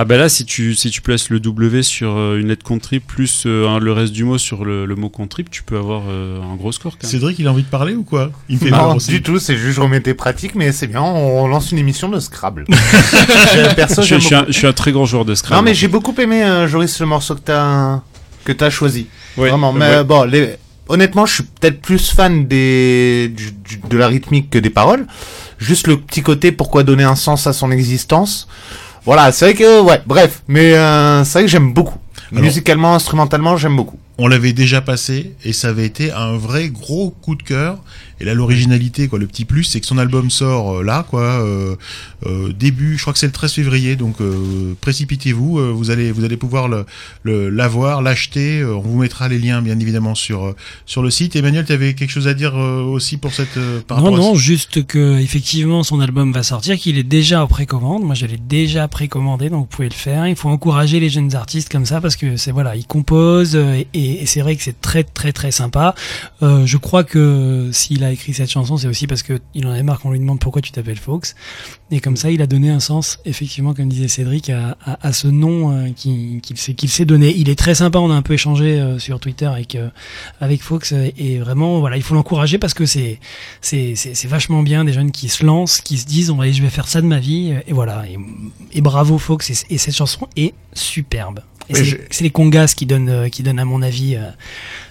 Ah bah là, si tu, si tu places le W sur euh, une lettre contre triple plus euh, le reste du mot sur le, le mot contre triple, tu peux avoir euh, un gros score quand même. Cédric, il a envie de parler ou quoi? Il me fait Non, du tout, c'est juste je remets tes pratiques, mais c'est bien, on lance une émission de Scrabble. Perso, je, suis un, beaucoup. je suis un très grand joueur de Scrabble. Non, mais j'ai beaucoup aimé, euh, Joris, le morceau que t'as que t'as choisi. Ouais, Vraiment, mais ouais. euh, bon, les... honnêtement, je suis peut-être plus fan des du- du- de la rythmique que des paroles. Juste le petit côté, pourquoi donner un sens à son existence. Voilà, c'est vrai que, ouais, bref, mais euh, c'est vrai que j'aime beaucoup. Alors- Musicalement, instrumentalement, j'aime beaucoup. On l'avait déjà passé et ça avait été un vrai gros coup de cœur. Et là, l'originalité, quoi, le petit plus, c'est que son album sort euh, là, quoi, euh, euh, début, je crois que c'est le 13 février, donc euh, précipitez-vous, euh, vous allez, vous allez pouvoir le, le l'avoir, l'acheter. euh, on vous mettra les liens, bien évidemment, sur euh, sur le site. Emmanuel, tu avais quelque chose à dire euh, aussi pour cette euh, par Non, à non, juste que effectivement son album va sortir, qu'il est déjà en précommande. Moi, je l'ai déjà précommandé, donc vous pouvez le faire. Il faut encourager les jeunes artistes comme ça parce que c'est voilà, ils composent et, et- et c'est vrai que c'est très très très sympa. Euh, je crois que s'il a écrit cette chanson, c'est aussi parce que il en avait marre qu'on lui demande pourquoi tu t'appelles Fox. Et comme ça, il a donné un sens, effectivement, comme disait Cédric, à, à, à ce nom euh, qu'il qu'il s'est qu'il donné. Il est très sympa. On a un peu échangé euh, sur Twitter avec euh, avec Fox et vraiment, voilà, il faut l'encourager parce que c'est vachement bien des jeunes qui se lancent, qui se disent, on va je vais faire ça de ma vie et voilà. Et, et bravo Fox et, et cette chanson est superbe. Et c'est je- c'est les congas qui donnent euh, qui donnent à mon avis euh,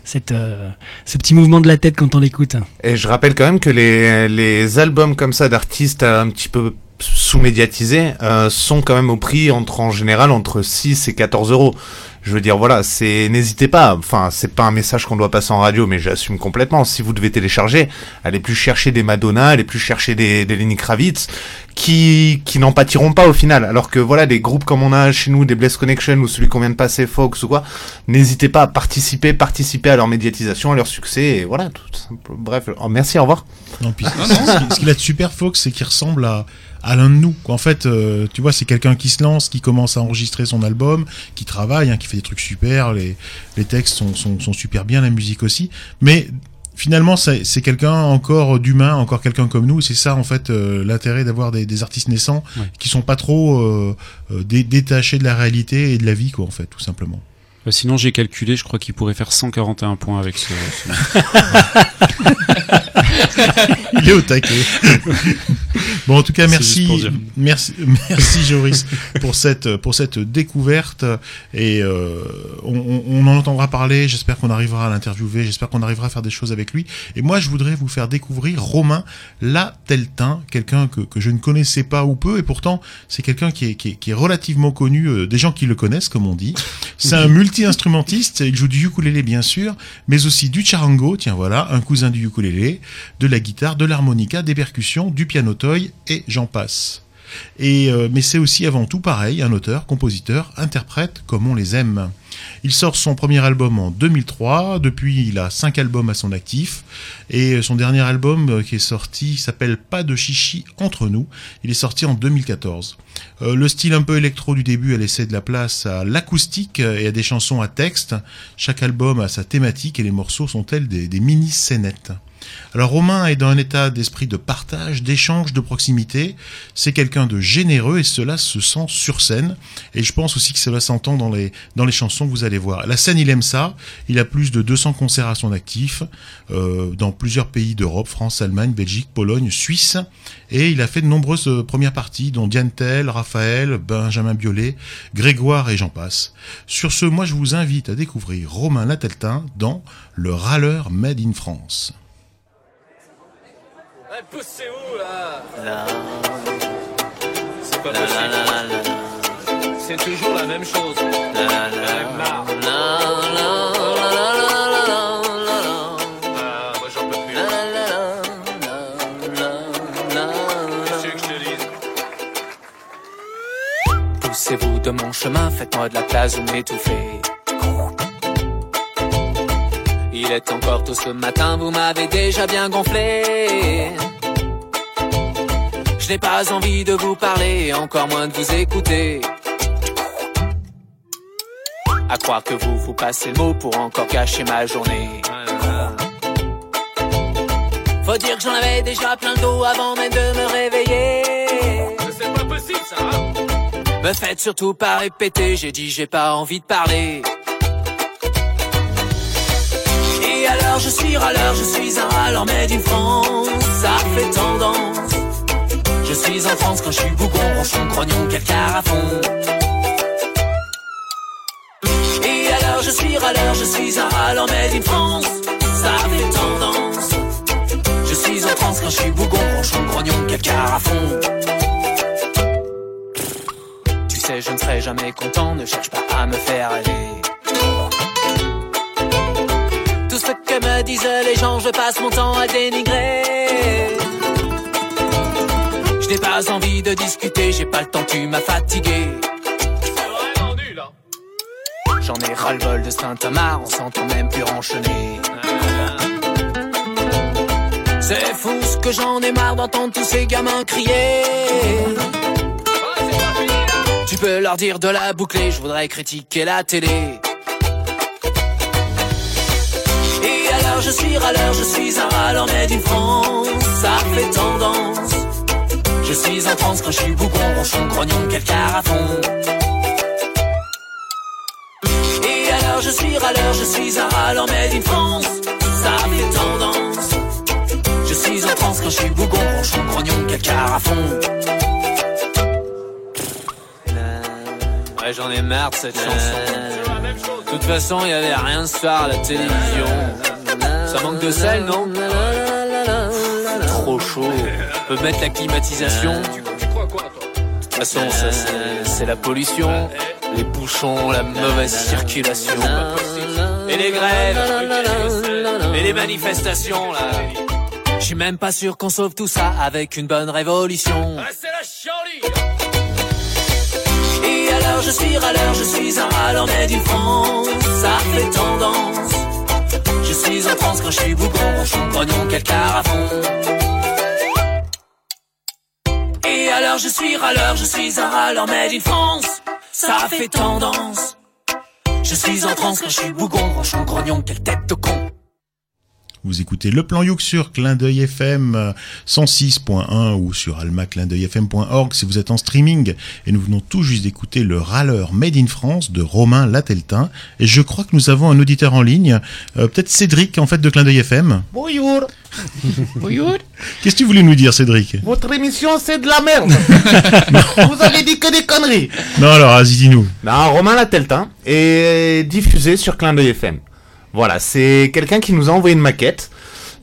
cette euh, ce petit mouvement de la tête quand on l'écoute. Et je rappelle quand même que les, les albums comme ça d'artistes un petit peu sous-médiatisés euh, sont quand même au prix entre en général entre 6 et 14 euros. Je veux dire, voilà, c'est n'hésitez pas. Enfin, c'est pas un message qu'on doit passer en radio, mais j'assume complètement. Si vous devez télécharger, allez plus chercher des Madonna, allez plus chercher des, des Lenny Kravitz, qui qui n'en pâtiront pas au final. Alors que voilà, des groupes comme on a chez nous, des Bless Connection ou celui qu'on vient de passer, Fox ou quoi, n'hésitez pas à participer, participer à leur médiatisation, à leur succès. Et voilà, tout simple. Bref, oh, merci, au revoir. Non, puis Non, ce qui- ce qu'il a de super Fox, c'est qu'il ressemble à, à l'un de nous. En fait, euh, tu vois, c'est quelqu'un qui se lance, qui commence à enregistrer son album, qui travaille, hein, qui fait des trucs super, les, les textes sont, sont, sont super bien, la musique aussi. Mais finalement, c'est c'est quelqu'un encore d'humain, encore quelqu'un comme nous. C'est ça, en fait, euh, l'intérêt d'avoir des, des artistes naissants Ouais. qui sont pas trop euh, euh, dé- détachés de la réalité et de la vie, quoi, en fait, tout simplement. Euh, sinon, j'ai calculé, je crois qu'il pourrait faire 141 points avec ce. ce- Il est au taquet. bon, en tout cas, merci, merci, merci Joris pour cette pour cette découverte et euh, on, on- on en entendra parler. J'espère qu'on arrivera à l'interviewer. J'espère qu'on arrivera à faire des choses avec lui. Et moi, je voudrais vous faire découvrir Romain Lateltin, quelqu'un que, que je ne connaissais pas ou peu, et pourtant c'est quelqu'un qui est, qui, est, qui est relativement connu, euh, des gens qui le connaissent, comme on dit. C'est un multi-instrumentiste. Il joue du ukulélé bien sûr, mais aussi du charango. Tiens voilà, un cousin du ukulélé, de la guitare, de l'harmonica, des percussions, du piano toy et j'en passe. Et euh, mais c'est aussi avant tout pareil, un auteur, compositeur, interprète comme on les aime. Il sort son premier album en 2003, depuis il a cinq albums à son actif, et son dernier album euh, qui est sorti s'appelle Pas de chichi entre nous, il est sorti en 2014. Euh, le style un peu électro du début a laissé de la place à l'acoustique et à des chansons à texte, chaque album a sa thématique et les morceaux sont tels des, des mini-scénettes. Alors Romain est dans un état d'esprit de partage, d'échange, de proximité. C'est quelqu'un de généreux et cela se sent sur scène. Et je pense aussi que cela s'entend dans les, dans les chansons que vous allez voir. La scène, il aime ça. Il a plus de 200 concerts à son actif euh, dans plusieurs pays d'Europe, France, Allemagne, Belgique, Pologne, Suisse. Et il a fait de nombreuses euh, premières parties, dont Diane Raphaël, Benjamin Biolay, Grégoire et j'en passe. Sur ce, moi je vous invite à découvrir Romain Lateltin dans Le Râleur Made in France. Poussez où là La, C'est pas la, possible. la, la, la, C'est toujours la même chose. la, la, J'en ai marre. la, la, la, la, la, la, la, la. Ah, moi j'en peux plus. La, la, la, la, la, la. Qu'est-ce que je te dise Poussez-vous de mon chemin, faites-moi de la place, vous m'étouffez. Il est encore tôt ce matin, vous m'avez déjà bien gonflé. Je n'ai pas envie de vous parler, encore moins de vous écouter. À croire que vous vous passez le mot pour encore cacher ma journée. Faut dire que j'en avais déjà plein le dos avant même de me réveiller. Mais C'est pas possible ça hein Me faites surtout pas répéter, j'ai dit j'ai pas envie de parler. Je suis râleur, je suis un râleur mais d'une France, ça fait tendance. Je suis en France quand je suis bougon, ronchon, grognon, quel carafon. Et alors je suis râleur, je suis un râleur mais d'une France, ça fait tendance. Je suis en France quand je suis bougon, ronchon, grognon, quel carafon. Tu sais, je ne serai jamais content, ne cherche pas à me faire aller. Disent les gens, je passe mon temps à dénigrer. Je n'ai pas envie de discuter, j'ai pas le temps, tu m'as fatigué. J'en ai ras-le-bol de Saint-Amar, on s'entend même plus enchaîner. C'est fou ce que j'en ai marre d'entendre tous ces gamins crier. Tu peux leur dire de la boucler, je voudrais critiquer la télé. Je suis râleur, je suis un râleur mais d'une France, ça fait tendance. Je suis en France quand je suis bougon, ronchon, grognon, quel carafon. Et alors je suis râleur, je suis un râleur mais d'une France, ça fait tendance. Je suis en France quand je suis bougon, ronchon, grognon, quel carafon. Ouais, j'en ai marre de cette chanson. De toute façon, il y avait rien ce soir à la télévision. Ça manque de sel, non Trop chaud. On peut mettre la climatisation. Tu, tu crois quoi toi De toute façon, ça, c'est- la pollution, les bouchons, la mauvaise circulation. Et les grèves. Et les manifestations, là. Je suis même pas sûr qu'on sauve tout ça avec une bonne révolution. Et alors je suis râleur, je suis un mais d'une France, ça fait tendance. Je suis en France quand je suis bougon, ronchon, grognon, quel carafon. Et alors je suis râleur, je suis un râleur mais d'une France, ça fait tendance. Je suis en France quand je suis bougon, ronchon, grognon, quelle tête de con. Vous écoutez Le Plan Youk sur Clin d'œil FM euh, 106.1 ou sur almaclindeuilfm.org si vous êtes en streaming. Et nous venons tout juste d'écouter Le Râleur Made in France de Romain Lateltin. Et je crois que nous avons un auditeur en ligne, euh, peut-être Cédric en fait de Clin d'œil FM. Bonjour. Qu'est-ce que tu voulais nous dire, Cédric? Votre émission, c'est de la merde. Vous avez dit que des conneries. Non, alors, vas-y, dis-nous. Non, Romain Lateltin est diffusé sur Clin d'œil FM. Voilà, c'est quelqu'un qui nous a envoyé une maquette.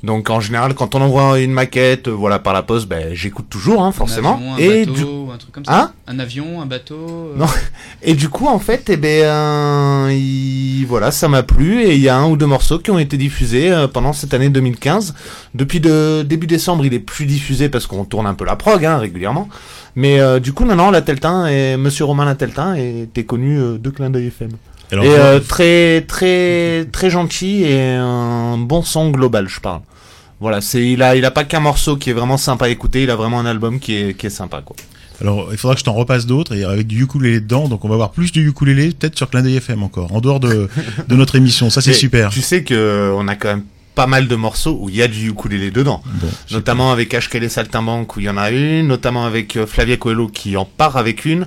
Donc en général, quand on envoie une maquette, euh, voilà, par la poste, ben j'écoute toujours, hein, forcément. Un avion, un et bateau, du un truc comme ça. Hein un avion, un bateau. euh, Non. et du coup, en fait, eh ben, euh, il- voilà, ça m'a plu et il y a un ou deux morceaux qui ont été diffusés euh, pendant cette année 2015. Depuis de début décembre, il est plus diffusé parce qu'on tourne un peu la prog hein, régulièrement. Mais du coup, non, non, Lateltin et Monsieur Romain Lateltin était connu de Clin d'œil FM. Alors, et euh, très très très gentil et un bon son global, je parle. Voilà, c'est il a il a pas qu'un morceau qui est vraiment sympa à écouter, il a vraiment un album qui est qui est sympa quoi. alors, il faudra que je t'en repasse d'autres, et avec du ukulélé dedans, donc on va voir plus de ukulélé, peut-être sur Clin d'œil FM encore, en dehors de, de notre émission. Ça, c'est Et super. Tu sais que euh, on a quand même pas mal de morceaux où il y a du ukulélé dedans, Bon, notamment avec HKL Saltimbanque où il y en a une, notamment avec euh, Flavia Coelho qui en part avec une,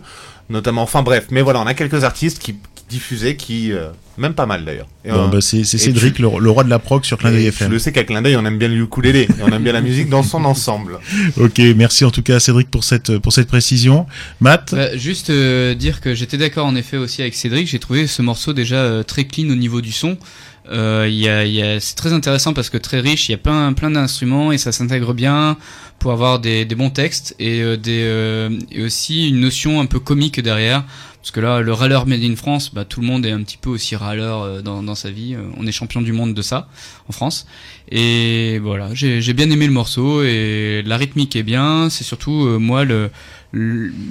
notamment enfin bref, mais voilà, on a quelques artistes qui, diffusaient qui euh, même pas mal d'ailleurs. Bon, euh, bah, c'est Cédric, tu- le, le roi de la prog sur Clin d'œil FM. Tu le sais qu'à Clin d'œil, on aime bien le ukulélé et on aime bien la musique dans son ensemble. Ok, merci en tout cas Cédric pour cette pour cette précision. Matt, Bah, juste euh, dire que j'étais d'accord en effet aussi avec Cédric. J'ai trouvé ce morceau déjà euh, très clean au niveau du son. Euh, il y a, il y a, c'est très intéressant parce que très riche. Il y a plein plein d'instruments et ça s'intègre bien pour avoir des, des bons textes et euh, des euh, et aussi une notion un peu comique derrière. Parce que là, le râleur made in France, bah, tout le monde est un petit peu aussi râleur euh, dans, dans sa vie. Euh, On est champion du monde de ça en France. Et voilà, j'ai j'ai bien aimé le morceau et la rythmique est bien. C'est surtout euh, moi le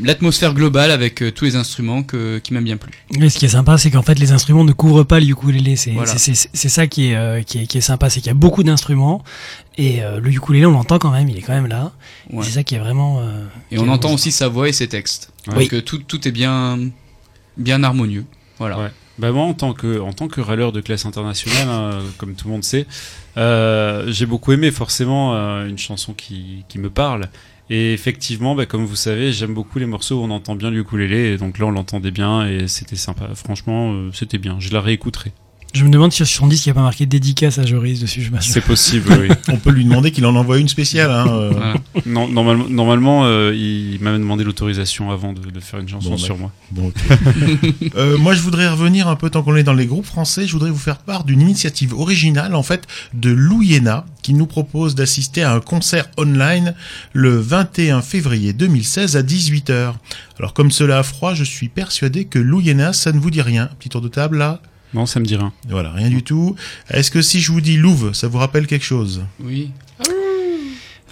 l'atmosphère globale avec euh, tous les instruments que, qui m'a bien plu. Mais ce qui est sympa, c'est qu'en fait, les instruments ne couvrent pas le ukulélé. C'est Voilà. ça qui est, euh, qui est, qui est sympa, c'est qu'il y a beaucoup d'instruments et euh, le ukulélé, on l'entend quand même, il est quand même là. Ouais. C'est ça qui est vraiment. euh, Et on entend aussi sa voix et ses textes. Oui. Donc tout, tout est bien, bien harmonieux. Voilà. Ouais. Bah moi, en tant que en tant que râleur de classe internationale, hein, comme tout le monde sait, euh, j'ai beaucoup aimé forcément euh, une chanson qui, qui me parle. Et effectivement, bah, comme vous savez, j'aime beaucoup les morceaux où on entend bien le ukulélé. Et donc là, on l'entendait bien et c'était sympa. Franchement, euh, c'était bien. Je la réécouterai. Je me demande si sur son disque, il n'y a pas marqué dédicace à Joris dessus. Je m'assure. C'est possible, oui. on peut lui demander qu'il en envoie une spéciale. Hein, euh. Voilà. Non, normalement, normalement euh, il m'a demandé l'autorisation avant de, de faire une chanson Bon, sur moi. Bon, ok. Euh, moi, je voudrais revenir un peu tant qu'on est dans les groupes français. Je voudrais vous faire part d'une initiative originale, en fait, de Louyena, qui nous propose d'assister à un concert online le 21 février 2016 à 18h. Alors, comme cela a froid, je suis persuadé que Louyena, ça ne vous dit rien. Petit tour de table là. Non, ça me dit rien. Voilà, rien du tout. Est-ce que si je vous dis Louvre, ça vous rappelle quelque chose? Oui.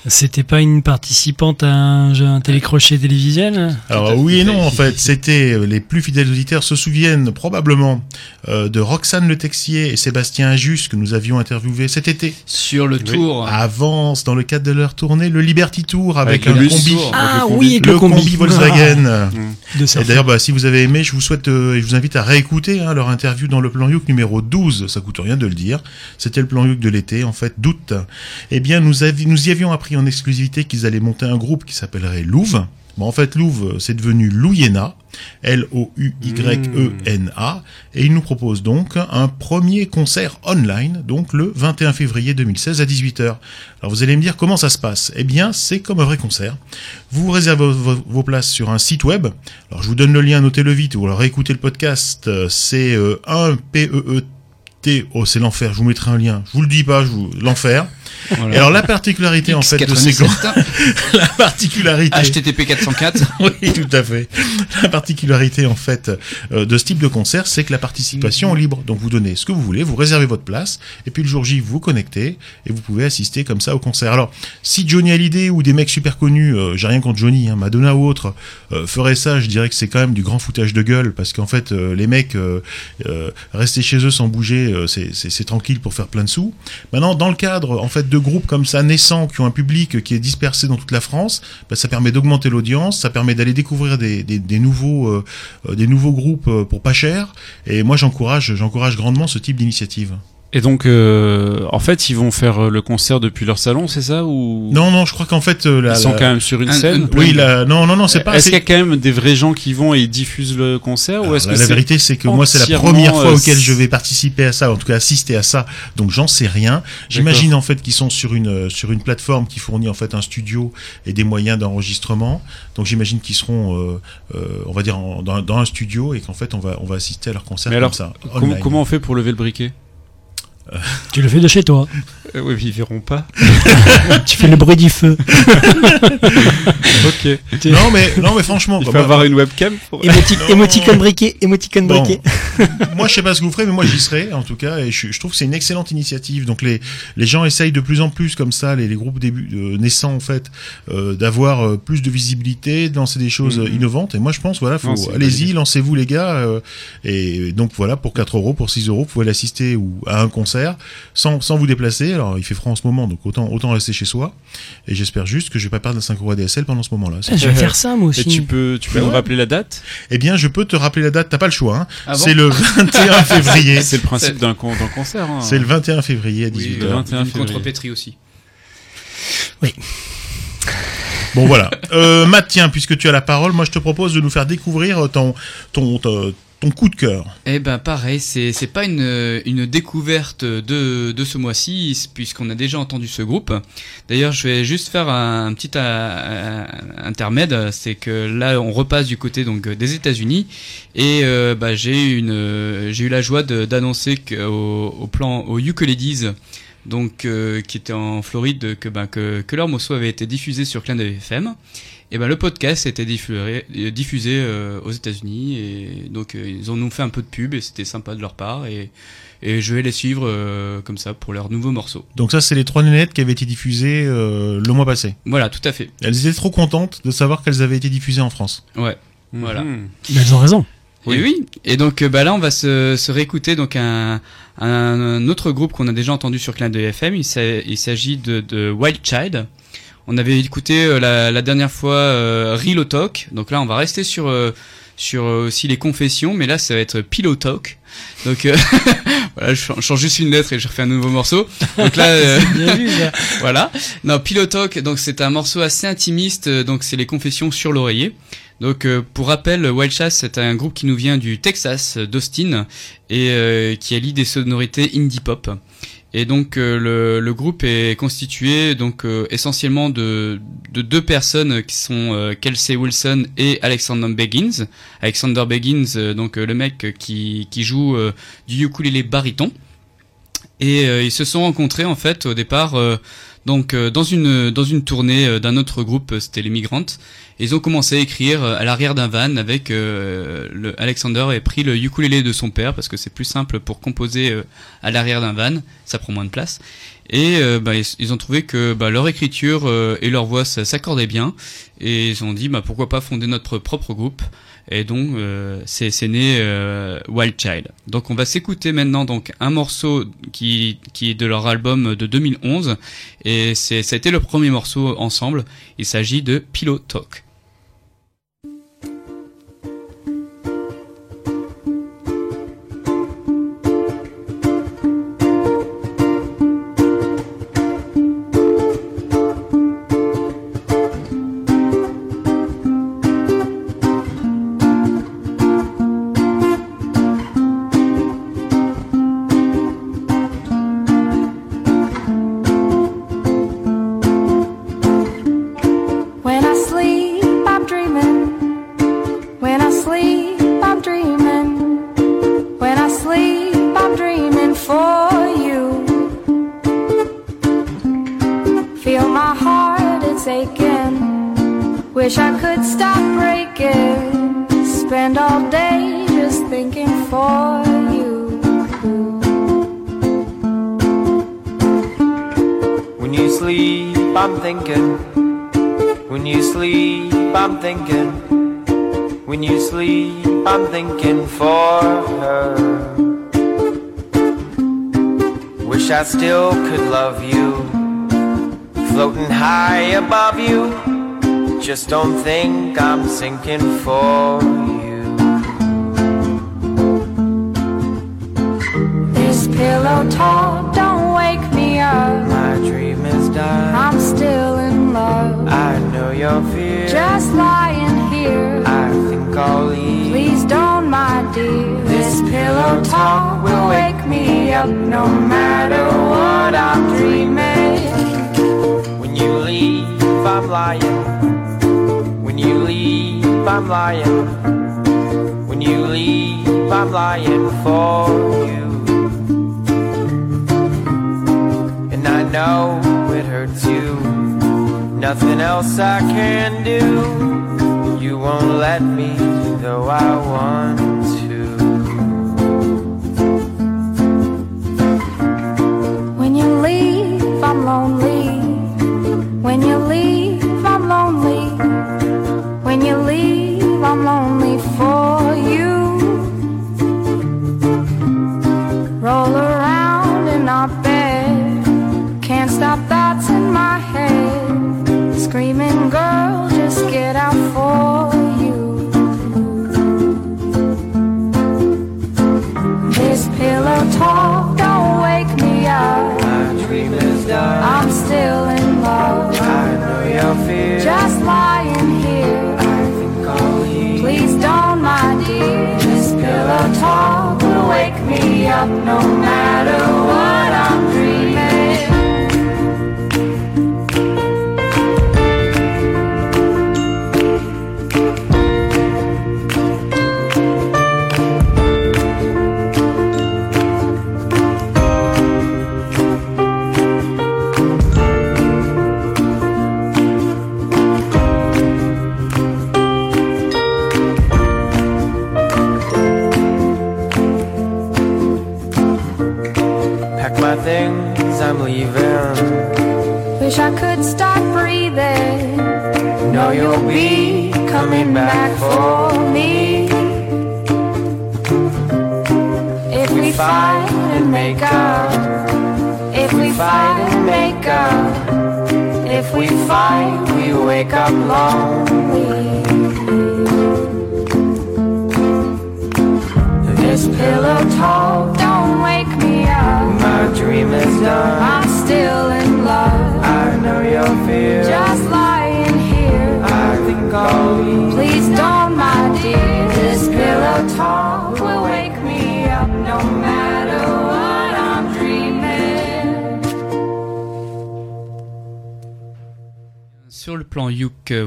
C'était pas une participante à un, jeu- un télécrochet télévisuel Alors oui et non en fait, c'était euh, les plus fidèles auditeurs se souviennent probablement euh, de Roxane Le Texier et Sébastien Ajus que nous avions interviewé cet été. Sur le tour. Avance dans le cadre de leur tournée le Liberty Tour avec, Avec un le combi. Tour. Ah le oui, avec Le, le, combi, Volkswagen. Et d'ailleurs, bah, si vous avez aimé, je vous souhaite, euh, et je vous invite à réécouter hein, leur interview dans le plan Youk numéro 12. Ça coûte rien de le dire. C'était le plan Youk de l'été, en fait, d'août. Eh bien, nous, nous y avions appris en exclusivité qu'ils allaient monter un groupe qui s'appellerait Louve. Bon, en fait, Louve, c'est devenu Louyena, L-O-U-Y-E-N-A, et ils nous proposent donc un premier concert online, donc le 21 février 2016 à 18h. Alors vous allez me dire comment ça se passe? Eh bien, c'est comme un vrai concert. Vous réservez vos, places sur un site web. Alors je vous donne le lien, notez-le vite, ou alors écoutez le podcast. euh, C'est euh, 1 p e e t oh c'est l'enfer, je vous mettrai un lien. Je vous le dis pas, je vous l'enfer. Voilà. Et alors la particularité en fait de ces X97, la particularité HTTP 404. oui, tout à fait. La particularité en fait euh, de ce type de concert, c'est que la participation est libre. Donc vous donnez ce que vous voulez, vous réservez votre place, et puis le jour J, vous vous connectez et vous pouvez assister comme ça au concert. Alors, si Johnny Hallyday ou des mecs super connus, euh, j'ai rien contre Johnny, hein, Madonna ou autre, euh, feraient ça, je dirais que c'est quand même du grand foutage de gueule, parce qu'en fait, euh, les mecs rester chez eux sans bouger, c'est- c'est tranquille pour faire plein de sous. Maintenant, dans le cadre en fait de groupes comme ça naissants qui ont un public qui est dispersé dans toute la France, bah, ça permet d'augmenter l'audience, ça permet d'aller découvrir des, des, euh, euh, nouveaux groupes euh, pour pas cher. Et moi, j'encourage grandement ce type d'initiative. Et donc, euh, en fait, ils vont faire euh, le concert depuis leur salon, c'est ça ou? Non, non, je crois qu'en fait, euh, la, ils sont la- quand même sur une Un- scène? un- Oui, la... non, non, non, c'est pas. Est-ce qu'il y a quand même des vrais gens qui vont et ils diffusent le concert ou est-ce la, que la c'est vérité, c'est que moi, c'est la première fois euh, auquel je vais participer à ça, en tout cas assister à ça. Donc, j'en sais rien. J'imagine en fait qu'ils sont sur une euh, sur une plateforme qui fournit en fait un studio et des moyens d'enregistrement. Donc, j'imagine qu'ils seront, euh, euh, on va dire, en- dans, dans un studio et qu'en fait, on va on va assister à leur concert Mais comme alors, ça. comment on fait pour lever le briquet? Tu le fais de chez toi. euh, Oui, ils verront pas. tu fais le bruit du feu. ok. Non, mais non, mais franchement, Il faut avoir une webcam pour. Émoti- Non. Émoticône briquet, émoticône Bon. briquet. moi, je sais pas ce que vous ferez, mais moi, j'y serai, en tout cas, et je, je trouve que c'est une excellente initiative. Donc, les, les gens essayent de plus en plus, comme ça, les, les groupes début, euh, naissants, en fait, euh, d'avoir euh, plus de visibilité, de lancer des choses euh, Mhm. innovantes. Et moi, je pense, voilà, allez-y, lancez-vous, les gars. euh, et donc, voilà, pour 4 euros, pour 6 euros, vous pouvez l'assister ou à un concert sans, sans vous déplacer. Alors, il fait froid en ce moment, donc autant, autant rester chez soi. Et j'espère juste que je vais pas perdre un 5 euros ADSL pendant ce moment-là. Ah, je vais faire ça moi Et aussi. tu peux, tu peux nous ouais. rappeler la date? Eh bien, je peux te rappeler la date, t'as pas le choix, hein. Ah bon? C'est le 21 février. C'est le principe d'un con- d'un concert. hein. C'est le 21 février à 18h. Oui, le euh, 21 une février. contrepétrie aussi. Bon voilà. Euh, Matt, tiens, puisque tu as la parole, moi je te propose de nous faire découvrir ton ton ton, ton coup de cœur. Eh ben pareil, c'est c'est pas une une découverte de de ce mois-ci puisqu'on a déjà entendu ce groupe. D'ailleurs, je vais juste faire un, petit euh, intermède, c'est que là on repasse du côté donc des États-Unis et euh, bah, j'ai une euh, j'ai eu la joie d'annoncer qu'au au plan au Ukuleles donc euh, qui était en Floride que ben que, que leur morceau avait été diffusé sur Clin d'œil FM. Et ben le podcast a été diffusé, diffusé euh, aux États-Unis et donc euh, ils ont nous fait un peu de pub et c'était sympa de leur part et et je vais les suivre euh, comme ça pour leur nouveau morceau. Donc ça, c'est les trois nénettes qui avaient été diffusées euh, le mois passé. Voilà, tout à fait. Elles étaient trop contentes de savoir qu'elles avaient été diffusées en France. Ouais. Voilà. Mhm. Mais elles ont raison. Et oui. Et donc bah là on va se, se réécouter donc un, un, un autre groupe qu'on a déjà entendu sur Clin d'œil FM. Il s'agit de, de Wild Child. On avait écouté euh, la, la dernière fois euh, Real Talk. Donc là on va rester sur euh, sur aussi les confessions, mais là ça va être Pillow Talk. Donc euh, voilà, je change- juste une lettre et je refais un nouveau morceau. Donc là euh, vu, voilà. Non, Pillow Talk, donc c'est un morceau assez intimiste, donc c'est les confessions sur l'oreiller. Donc euh, pour rappel, Wild Child c'est un groupe qui nous vient du Texas, d'Austin, et euh, qui allie des sonorités indie pop. Et donc euh, le, le groupe est constitué donc euh, essentiellement de, de deux personnes qui sont euh, Kelsey Wilson et Alexander Beggins. Alexander Beggins, euh, donc euh, le mec qui, qui joue euh, du ukulélé baryton. Et ils se sont rencontrés en fait au départ donc euh, dans une dans une tournée euh, d'un autre groupe, euh, c'était les Migrants. Et ils ont commencé à écrire à l'arrière d'un van avec euh, le Alexander a pris le ukulélé de son père parce que c'est plus simple pour composer euh, à l'arrière d'un van, ça prend moins de place. Et euh, bah, ils, ont trouvé que bah, leur écriture et leur voix ça s'accordait bien et ils ont dit bah pourquoi pas fonder notre propre groupe. Et donc euh, c'est né euh, Wild Child. Donc on va s'écouter maintenant donc un morceau qui qui est de leur album de 2011 et c'est ça a été le premier morceau ensemble. Il s'agit de Pillow Talk. thinking for her. Wish I still could love you, floating high above you. Just don't think I'm sinking for you. This pillow talk don't wake me up. My dream is done. I'm still in love. I know your fear. Just lying here. I think I'll leave. Please don't, my dear. This pillow talk will wake me up no matter what I'm dreaming. When you leave, I'm lying. When you leave, I'm lying. When you leave, I'm lying for you. And I know it hurts you. Nothing else I can do. You won't let me, though I want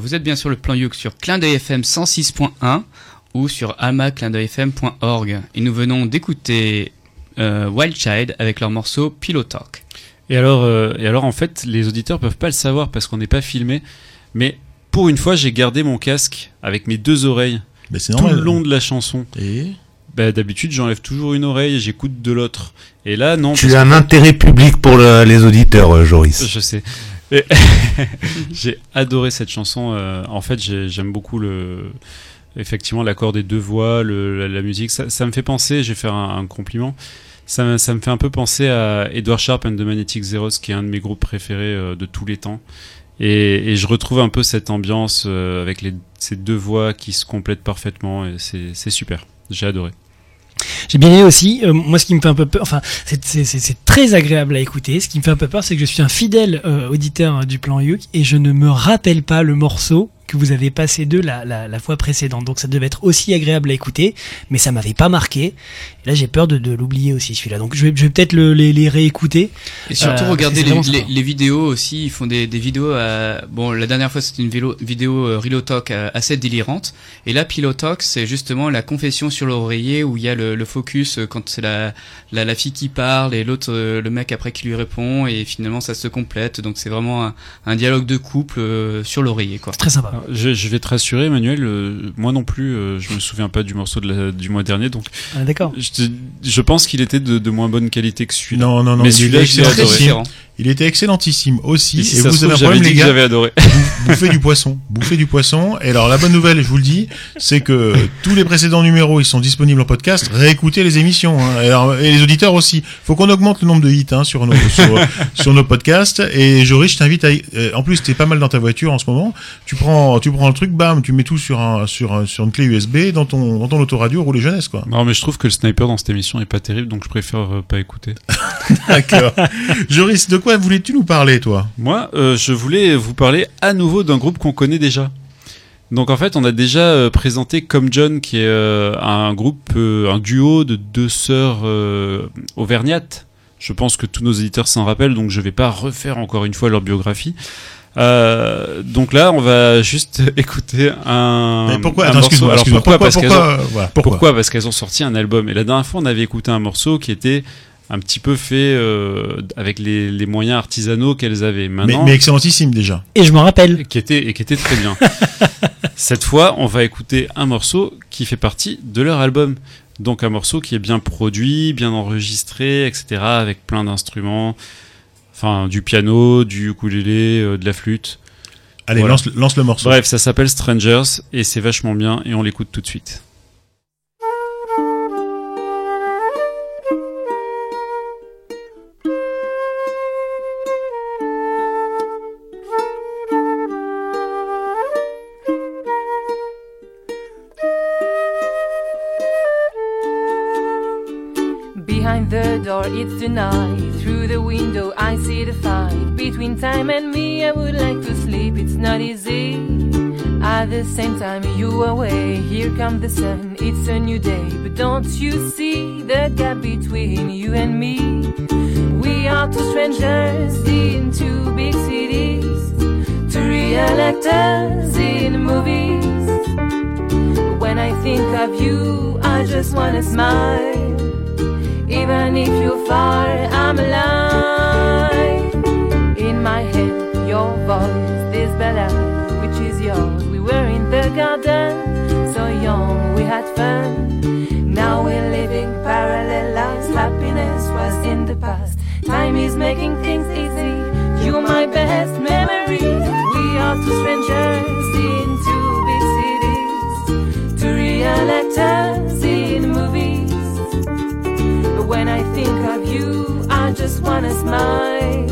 vous êtes bien sur le plan Youk sur Clin d'œil FM 106.1 ou sur almaclindeuilfm.org. Et nous venons d'écouter euh, Wild Child avec leur morceau Pillow Talk. Et alors, euh, et alors, en fait, les auditeurs peuvent pas le savoir parce qu'on n'est pas filmé. Mais pour une fois, j'ai gardé mon casque avec mes deux oreilles tout normal. le long de la chanson. Et Bah, D'habitude, j'enlève toujours une oreille et j'écoute de l'autre. Et là, non. Tu as un que- intérêt public pour le- les auditeurs, euh, Joris. Je sais. J'ai adoré cette chanson. euh, en fait, j'ai- j'aime beaucoup le, effectivement l'accord des deux voix, le, la, la musique. Ça, ça me fait penser. Je vais faire un, un compliment. Ça, me- ça me fait un peu penser à Edward Sharp and the Magnetic Zeros, qui est un de mes groupes préférés euh, de tous les temps. Et, et je retrouve un peu cette ambiance euh, avec les, ces deux voix qui se complètent parfaitement. C'est super. J'ai adoré. J'ai bien aimé aussi. euh, moi, ce qui me fait un peu peur, enfin, c'est- très agréable à écouter. Ce qui me fait un peu peur, c'est que je suis un fidèle euh, auditeur du plan Yuk et je ne me rappelle pas le morceau que vous avez passé d'eux la, la, la fois précédente. Donc, ça devait être aussi agréable à écouter, mais ça m'avait pas marqué. Et là, j'ai peur de, de l'oublier aussi celui-là. Donc, je vais, je vais peut-être le- les, les réécouter. Et surtout, Euh, regardez c'est les, les- vidéos aussi. Ils font des, des vidéos. À... Bon, la dernière fois, c'était une vélo- vidéo euh, Real Talk euh, assez délirante. Et là, Pillow Talk, c'est justement la confession sur l'oreiller où il y a le, le focus euh, quand c'est la, la, la fille qui parle et l'autre, le mec après qui lui répond. Et finalement, ça se complète. Donc, c'est vraiment un, un dialogue de couple euh, sur l'oreiller, quoi. Très sympa. Alors, Je, je vais te rassurer, Emmanuel. euh, moi non plus, euh, je me souviens pas du morceau de la- du mois dernier, donc Ah, D'accord. je, je pense qu'il était de, de moins bonne qualité que celui-là. non, non, non. Mais il celui-là, Très adoré. Il était excellentissime aussi. Et Et, si ça vous avez un problème, les gars. j'avais adoré. Bouffez du poisson, bouffez du poisson. Et alors la bonne nouvelle, je vous le dis, c'est que tous les précédents numéros, ils sont disponibles en podcast. Réécoutez les émissions hein. et, alors, et les auditeurs aussi. Faut qu'on augmente le nombre de hits hein, sur nos sur, sur nos podcasts. Et Joris, je t'invite à. euh, en plus, t'es pas mal dans ta voiture en ce moment. Tu prends tu prends le truc, bam, tu mets tout sur un sur un- sur une clé USB dans ton dans ton autoradio roulé jeunesse quoi. Non, mais je trouve que le sniper dans cette émission est pas terrible, donc je préfère euh, pas écouter. D'accord. Joris, de quoi quoi voulais-tu nous parler, toi? Moi, euh, je voulais vous parler à nouveau d'un groupe qu'on connaît déjà. Donc en fait, on a déjà euh, présenté Comme John, qui est euh, un groupe, euh, un duo de deux sœurs auvergnates. Je pense que tous nos éditeurs s'en rappellent, donc je vais pas refaire encore une fois leur biographie. Euh, donc là, on va juste écouter un. Mais pourquoi un Attends, morceau. Alors pourquoi, pourquoi, Parce qu'elles pourquoi, ont- voilà, pourquoi? pourquoi? Parce qu'elles ont sorti un album. Et la dernière fois, on avait écouté un morceau qui était un petit peu fait euh, avec les, les moyens artisanaux qu'elles avaient. mais, Maintenant, mais excellentissime déjà. Et je m'en rappelle. qui était et qui était très bien. Cette fois, on va écouter un morceau qui fait partie de leur album. Donc un morceau qui est bien produit, bien enregistré, etc. Avec plein d'instruments, enfin du piano, du ukulélé, euh, de la flûte. Allez, Voilà. lance, lance le morceau. Bref, ça s'appelle Strangers et c'est vachement bien et on l'écoute tout de suite. It's the night. Through the window, I see the fight. Between time and me, I would like to sleep. It's not easy. At the same time, you away. Here comes the sun. It's a new day. But don't you see the gap between you and me? We are two strangers in two big cities. Two real actors in movies. When I think of you, I just wanna smile. Even if you're far, I'm alive. In my head, your voice, this ballad, which is yours. We were in the garden, so young, we had fun. Now we're living parallel lives. Happiness was in the past. Time is making things easy. You're my best memory. We are two strangers in two big cities. Two real actors in movies. When I think of you, I just wanna smile.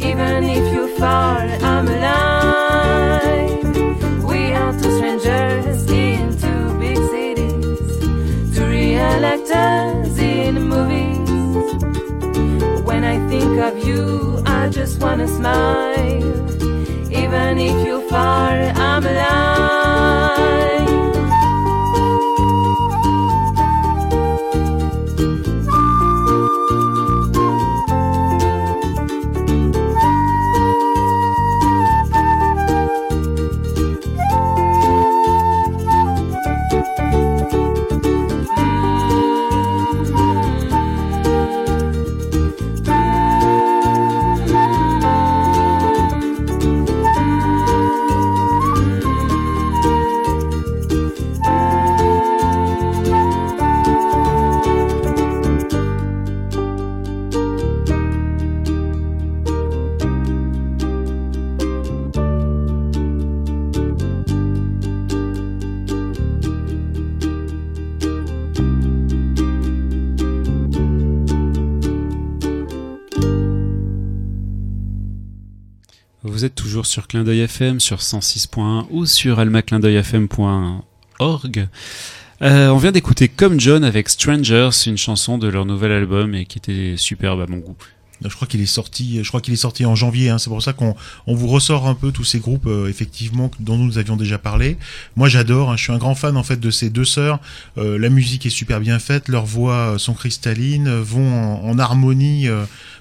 Even if you're far, I'm alive. We are two strangers in two big cities. Two real actors in movies. When I think of you, I just wanna smile. Even if you're far, I'm alive. Clin d'œil FM, sur 106.1 ou sur almaclindeuilfm.org. Euh, on vient d'écouter Comme John avec Strangers, une chanson de leur nouvel album et qui était superbe à mon goût. Je crois qu'il est sorti. Je crois qu'il est sorti en janvier. Hein, c'est pour ça qu'on on vous ressort un peu tous ces groupes euh, effectivement dont nous avions déjà parlé. Moi, j'adore. hein, je suis un grand fan en fait de ces deux sœurs. Euh, la musique est super bien faite. Leurs voix sont cristallines, vont en, harmonie.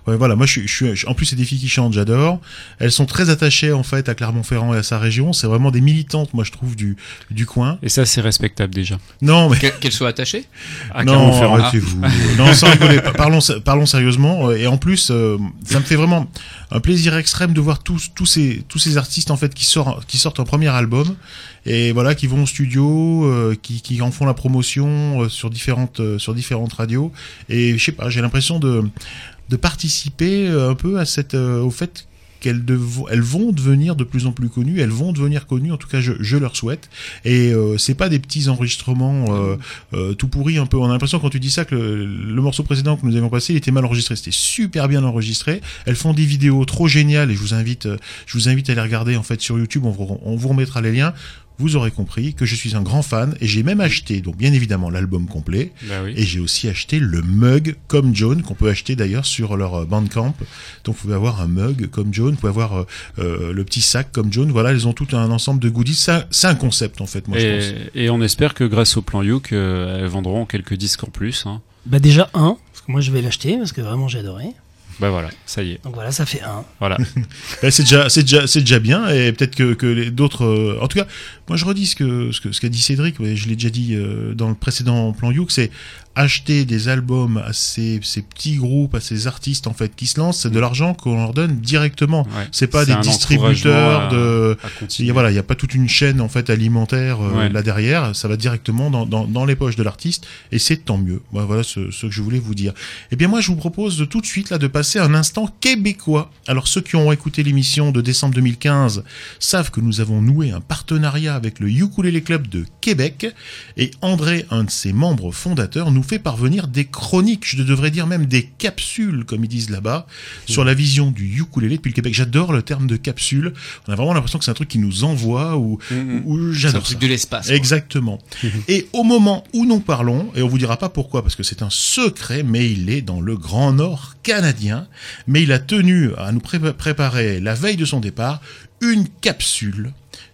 Ouais, voilà. Moi, je suis, je suis. je- En plus, c'est des filles qui chantent. J'adore. Elles sont très attachées en fait à Clermont-Ferrand et à sa région. C'est vraiment des militantes. Moi, je trouve du du coin. Et ça, c'est respectable déjà. Non, mais Que- Qu'elles soient attachées À non, Clermont-Ferrand. arrêtez-vous. non, sans rigoler. pa- Parlons, parlons sérieusement. euh, Et en plus, euh, ça me fait vraiment un plaisir extrême de voir tous, tous ces, tous ces artistes en fait qui sortent, qui sortent un premier album et voilà, qui vont au studio, euh, qui, qui en font la promotion euh, sur différentes, euh, sur différentes radios. Et je sais pas, j'ai l'impression de, de participer euh, un peu à cette, euh, au fait qu'elles elles vont devenir de plus en plus connues, elles vont devenir connues, en tout cas je, je leur souhaite. Et euh, c'est pas des petits enregistrements euh, euh, tout pourris un peu. On a l'impression quand tu dis ça que le, le morceau précédent que nous avions passé il était mal enregistré. C'était super bien enregistré. Elles font des vidéos trop géniales et je vous invite, je vous invite à les regarder en fait sur YouTube. On vous, on vous remettra les liens. Vous aurez compris que je suis un grand fan et j'ai même acheté, donc bien évidemment, l'album complet. Bah oui. Et j'ai aussi acheté le mug comme John, qu'on peut acheter d'ailleurs sur leur euh, Bandcamp. Donc vous pouvez avoir un mug comme John, vous pouvez avoir euh, euh, le petit sac comme John. Voilà, ils ont tout un ensemble de goodies. Ça, C'est un concept en fait, moi je pense. Et, et on espère que grâce au plan Youk, euh, elles vendront quelques disques en plus. Hein. Bah déjà un, parce que moi je vais l'acheter parce que vraiment j'ai adoré. Bah voilà, ça y est. Donc voilà, ça fait un. Voilà. Ben, c'est déjà, c'est déjà, c'est déjà bien et peut-être que, que les d'autres. euh, en tout cas, moi je redis ce que ce que ce qu'a dit Cédric. ouais, je l'ai déjà dit euh, dans le précédent plan Youk, c'est acheter des albums à ces, ces petits groupes, à ces artistes en fait qui se lancent, c'est de l'argent qu'on leur donne directement. Ouais. C'est pas des distributeurs de. à voilà, il y a pas toute une chaîne en fait alimentaire euh, Ouais. là derrière. Ça va directement dans, dans, dans les poches de l'artiste et c'est tant mieux. Voilà, ce que je voulais vous dire. Eh bien moi je vous propose de tout de suite là de passer un instant québécois. Alors ceux qui ont écouté l'émission de décembre 2015 savent que nous avons noué un partenariat avec le Ukulele Club de Québec et André, un de ses membres fondateurs, nous fait parvenir des chroniques, je devrais dire même des capsules comme ils disent là-bas, sur la vision du ukulélé depuis le Québec. J'adore le terme de capsule. On a vraiment l'impression que c'est un truc qui nous envoie ou, ou C'est un j'adore truc de l'espace. Exactement. et au moment où nous parlons, et on vous dira pas pourquoi, parce que c'est un secret, mais il est dans le Grand Nord canadien, mais il a tenu à nous pré- préparer la veille de son départ une capsule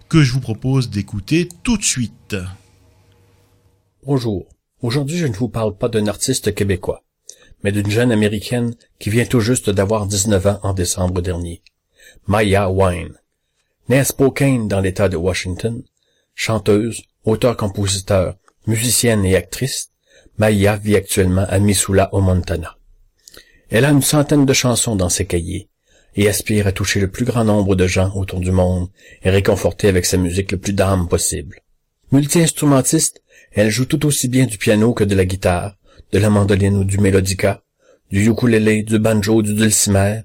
que je vous propose d'écouter tout de suite. Bonjour. Aujourd'hui, je ne vous parle pas d'un artiste québécois, mais d'une jeune américaine qui vient tout juste d'avoir 19 ans en décembre dernier. Maya Wine. Née à Spokane dans l'État de Washington, chanteuse, auteur-compositeur, musicienne et actrice, Maya vit actuellement à Missoula au Montana. Elle a une centaine de chansons dans ses cahiers et aspire à toucher le plus grand nombre de gens autour du monde et réconforter avec sa musique le plus d'âme possible. Multi-instrumentiste, elle joue tout aussi bien du piano que de la guitare, de la mandoline ou du mélodica, du ukulélé, du banjo, du dulcimer,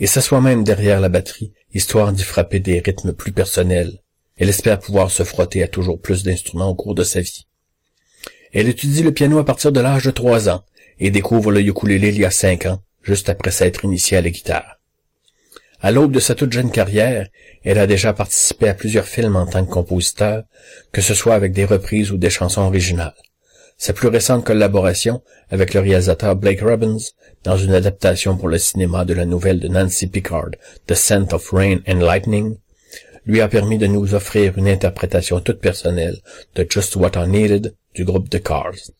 et s'assoit même derrière la batterie, histoire d'y frapper des rythmes plus personnels. Elle espère pouvoir se frotter à toujours plus d'instruments au cours de sa vie. Elle étudie le piano à partir de l'âge de trois ans et découvre le ukulélé il y a cinq ans, juste après s'être initiée à la guitare. À l'aube de sa toute jeune carrière, elle a déjà participé à plusieurs films en tant que compositeur, que ce soit avec des reprises ou des chansons originales. Sa plus récente collaboration avec le réalisateur Blake Robbins dans une adaptation pour le cinéma de la nouvelle de Nancy Pickard, The Scent of Rain and Lightning, lui a permis de nous offrir une interprétation toute personnelle de Just What I Needed du groupe The Cars.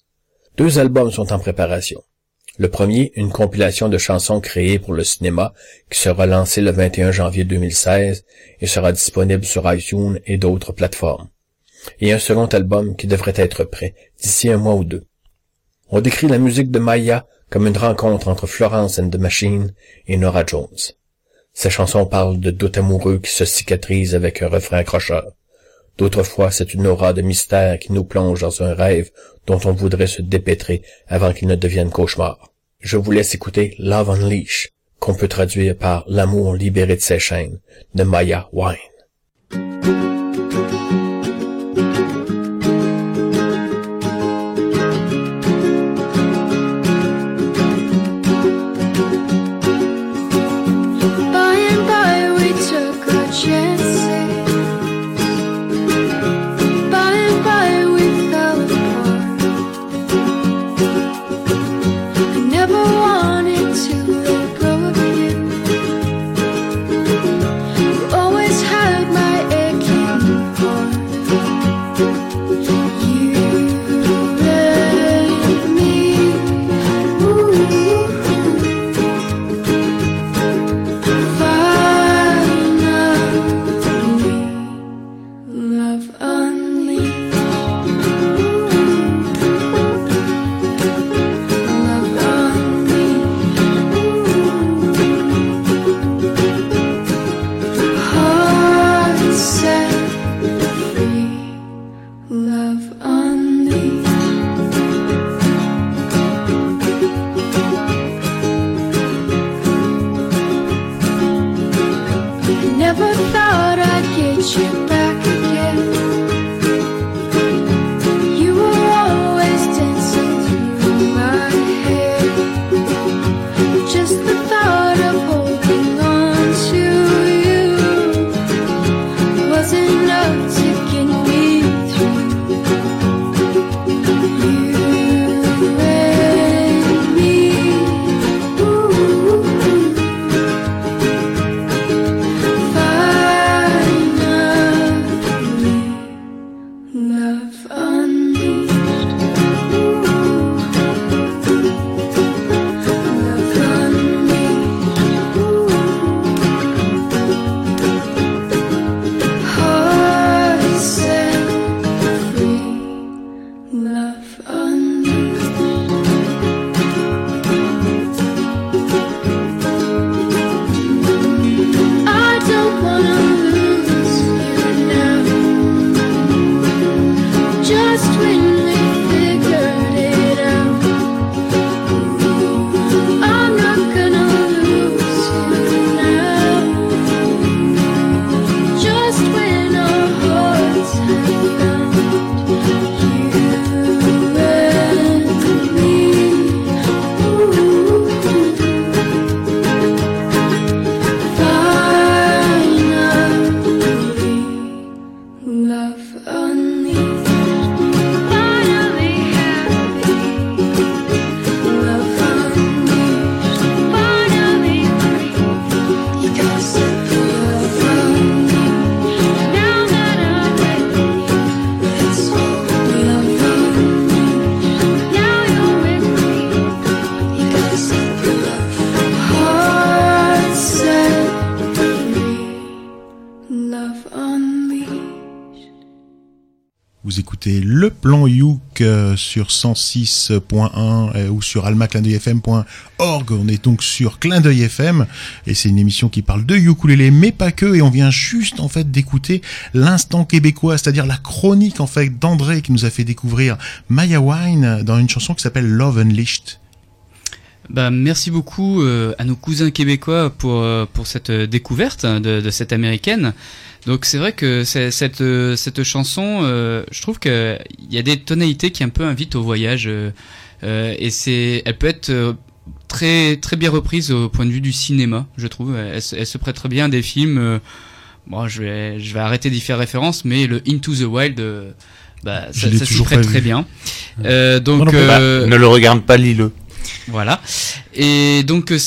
Deux albums sont en préparation. Le premier, une compilation de chansons créées pour le cinéma qui sera lancée le 21 janvier 2016 et sera disponible sur iTunes et d'autres plateformes. Et un second album qui devrait être prêt d'ici un mois ou deux. On décrit la musique de Maya comme une rencontre entre Florence and the Machine et Nora Jones. Ces chansons parlent de doutes amoureux qui se cicatrisent avec un refrain accrocheur. D'autres fois, c'est une aura de mystère qui nous plonge dans un rêve dont on voudrait se dépêtrer avant qu'il ne devienne cauchemar. Je vous laisse écouter Love Unleash, qu'on peut traduire par L'amour libéré de ses chaînes, de Maya Wine. Sur 106.1 euh, ou sur almaclindeuilfm.org. On est donc sur Clin d'œil FM et c'est une émission qui parle de ukulélé mais pas que et on vient juste en fait d'écouter l'instant québécois, c'est-à-dire la chronique en fait d'André qui nous a fait découvrir Maya Wine dans une chanson qui s'appelle Love Unleashed. Bah, merci beaucoup euh, à nos cousins québécois pour, euh, pour cette euh, découverte hein, de, de cette américaine. Donc c'est vrai que c'est- cette, euh, cette chanson, euh, je trouve qu'il y a des tonalités qui un peu invitent au voyage. euh, euh, et c'est, elle peut être euh, très, très bien reprise au point de vue du cinéma, je trouve. Elle, se- elle se prête très bien à des films. euh, bon, je vais, je vais arrêter d'y faire référence, mais le Into the Wild, euh, bah, ça, ça s'y prête très vu. bien. Euh, donc, euh, Bah, ne le regarde pas, lis-le. Voilà. Et donc, euh,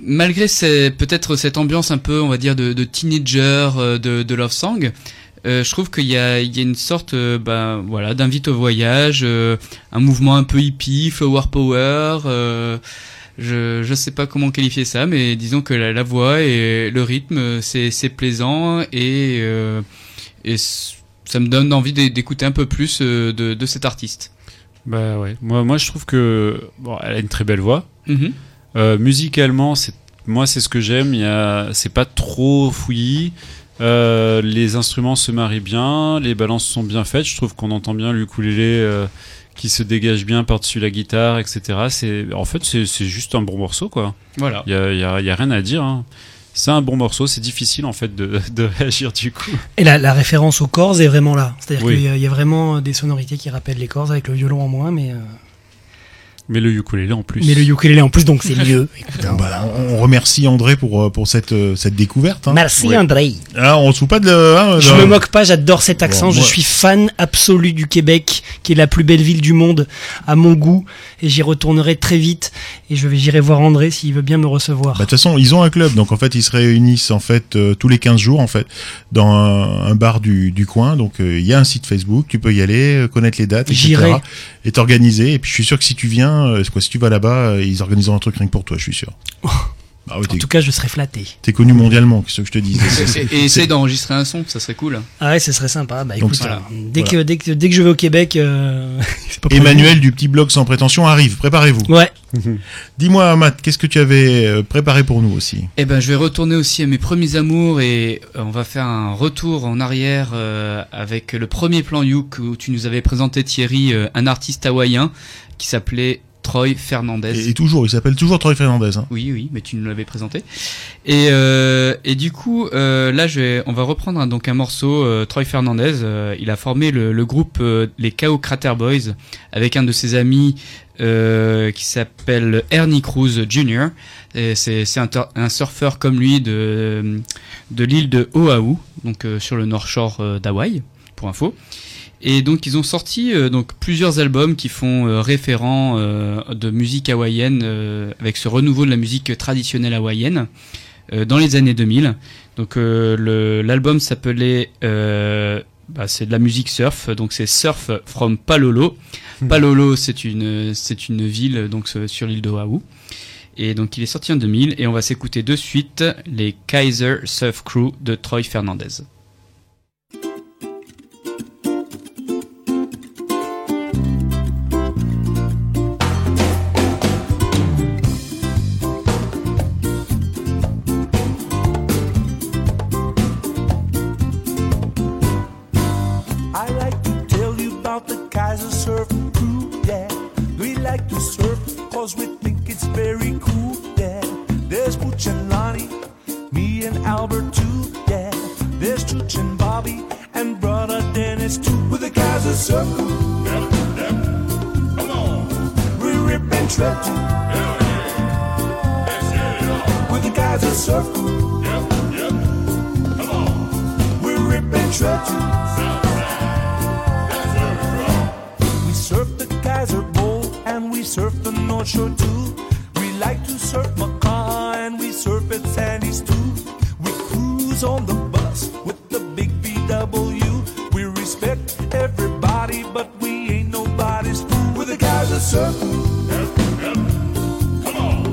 malgré peut-être cette ambiance un peu, on va dire, de, teenager, euh, de, de love song, euh, je trouve qu'il y y a une sorte, ben, voilà, d'invite au voyage, un mouvement un peu hippie, flower power. je je sais pas comment qualifier ça, mais disons que la, voix et le rythme, c'est plaisant et ça me donne envie d'é- d'écouter un peu plus de cet artiste. Bah ouais. Moi, moi, je trouve que bon, elle a une très belle voix. Mhm. Euh, musicalement, c'est moi, c'est ce que j'aime. Il a, c'est pas trop fouillis. Euh, les instruments se marient bien, les balances sont bien faites. Je trouve qu'on entend bien l'ukulélé euh, qui se dégage bien par-dessus la guitare, etc. C'est, en fait, c'est, juste un bon morceau, quoi. Voilà. Il y a, y a- y a rien à dire. hein. C'est un bon morceau. C'est difficile, en fait, de, de réagir du coup. Et la, la référence aux cordes est vraiment là. C'est-à-dire Oui. qu'il y, a- il y a vraiment des sonorités qui rappellent les cordes avec le violon en moins, mais, euh, Mais le ukulélé en plus. mais le ukulélé en plus, donc c'est mieux. Écoute, hein. Bah, on remercie André pour, euh, pour cette, euh, cette découverte. hein. Merci Ouais. André. Ah, on se fout pas de... hein, Je de- me moque pas, j'adore cet accent. Bon, je moi- suis fan absolu du Québec, qui est la plus belle ville du monde, à mon goût. Et j'y retournerai très vite. Et je vais, j'irai voir André s'il veut bien me recevoir. Bah, de toute façon, ils ont un club, donc en fait, ils se réunissent en fait euh, tous les 15 jours en fait dans un, un bar du, du coin. Donc euh, il y a un site Facebook, tu peux y aller, euh, connaître les dates, etc. J'irai. Et t'organiser. Et puis je suis sûr que si tu viens, euh, quoi, si tu vas là-bas, euh, ils organiseront un truc rien que pour toi, je suis sûr. Oui, en tout cas, je serai flatté. T'es connu mondialement, qu'est-ce que je te dis? C'est- c'est- Et, c'est- essaye d'enregistrer un son, ça serait cool. Ah ouais, ce serait sympa. Bah Donc, écoute, voilà. dès, Voilà. que, dès, que, dès que je vais au Québec, euh, c'est pas. Emmanuel du petit blog sans prétention arrive, préparez-vous. Ouais. Dis-moi, Matt, qu'est-ce que tu avais préparé pour nous aussi? Eh ben, je vais retourner aussi à mes premiers amours et on va faire un retour en arrière euh, avec le premier plan Youk où tu nous avais présenté Thierry, euh, un artiste hawaïen qui s'appelait Troy Fernandez. et, et toujours, il s'appelle toujours Troy Fernandez. Hein. Oui, oui, mais tu nous l'avais présenté. Et, euh, et du coup, euh, là, je vais, on va reprendre un- donc un morceau. euh, Troy Fernandez, euh, il a formé le, le groupe euh, les Chaos Crater Boys avec un de ses amis euh, qui s'appelle Ernie Cruz Jr. Et C'est c'est un, un surfeur comme lui de, de l'île de Oahu, donc euh, sur le North Shore d'Hawaï, pour info. Et donc ils ont sorti euh, donc plusieurs albums qui font euh, référent euh, de musique hawaïenne euh, avec ce renouveau de la musique traditionnelle hawaïenne euh, dans les années 2000. Donc euh, l'album s'appelait euh, bah, c'est de la musique surf, donc c'est Surf from Palolo. Palolo, c'est une c'est une ville donc sur l'île d'Oahu. Et donc il est sorti en 2000 et on va s'écouter de suite les Kaiser Surf Crew de Troy Fernandez. Albert too, yeah. There's Chooch and Bobby and brother Dennis too. With the Kaiser Surf Crew. Yep, yep. Come on. We rip and shred too. With the Kaiser Surf Crew. Yep, yep. Come on. We rip and shred too. We surf the Kaiser Bowl and we surf the North Shore too. We like to surf Macau and we surf at Sandy's too. On the bus with the big VW. We respect everybody, but we ain't nobody's fool. With the Kaiser surf. Come on.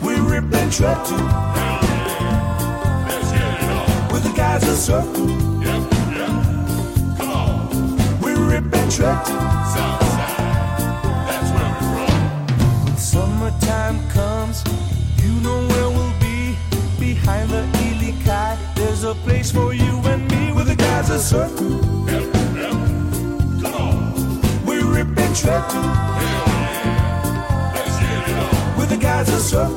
We rip and shred too. The Kaiser surf. Come on. We rip and shred too. When summertime comes, you know where we'll be. Behind the Ely there's a place for you and me with the guys that surf. Come on. We rip and shred too. With the guys that surf.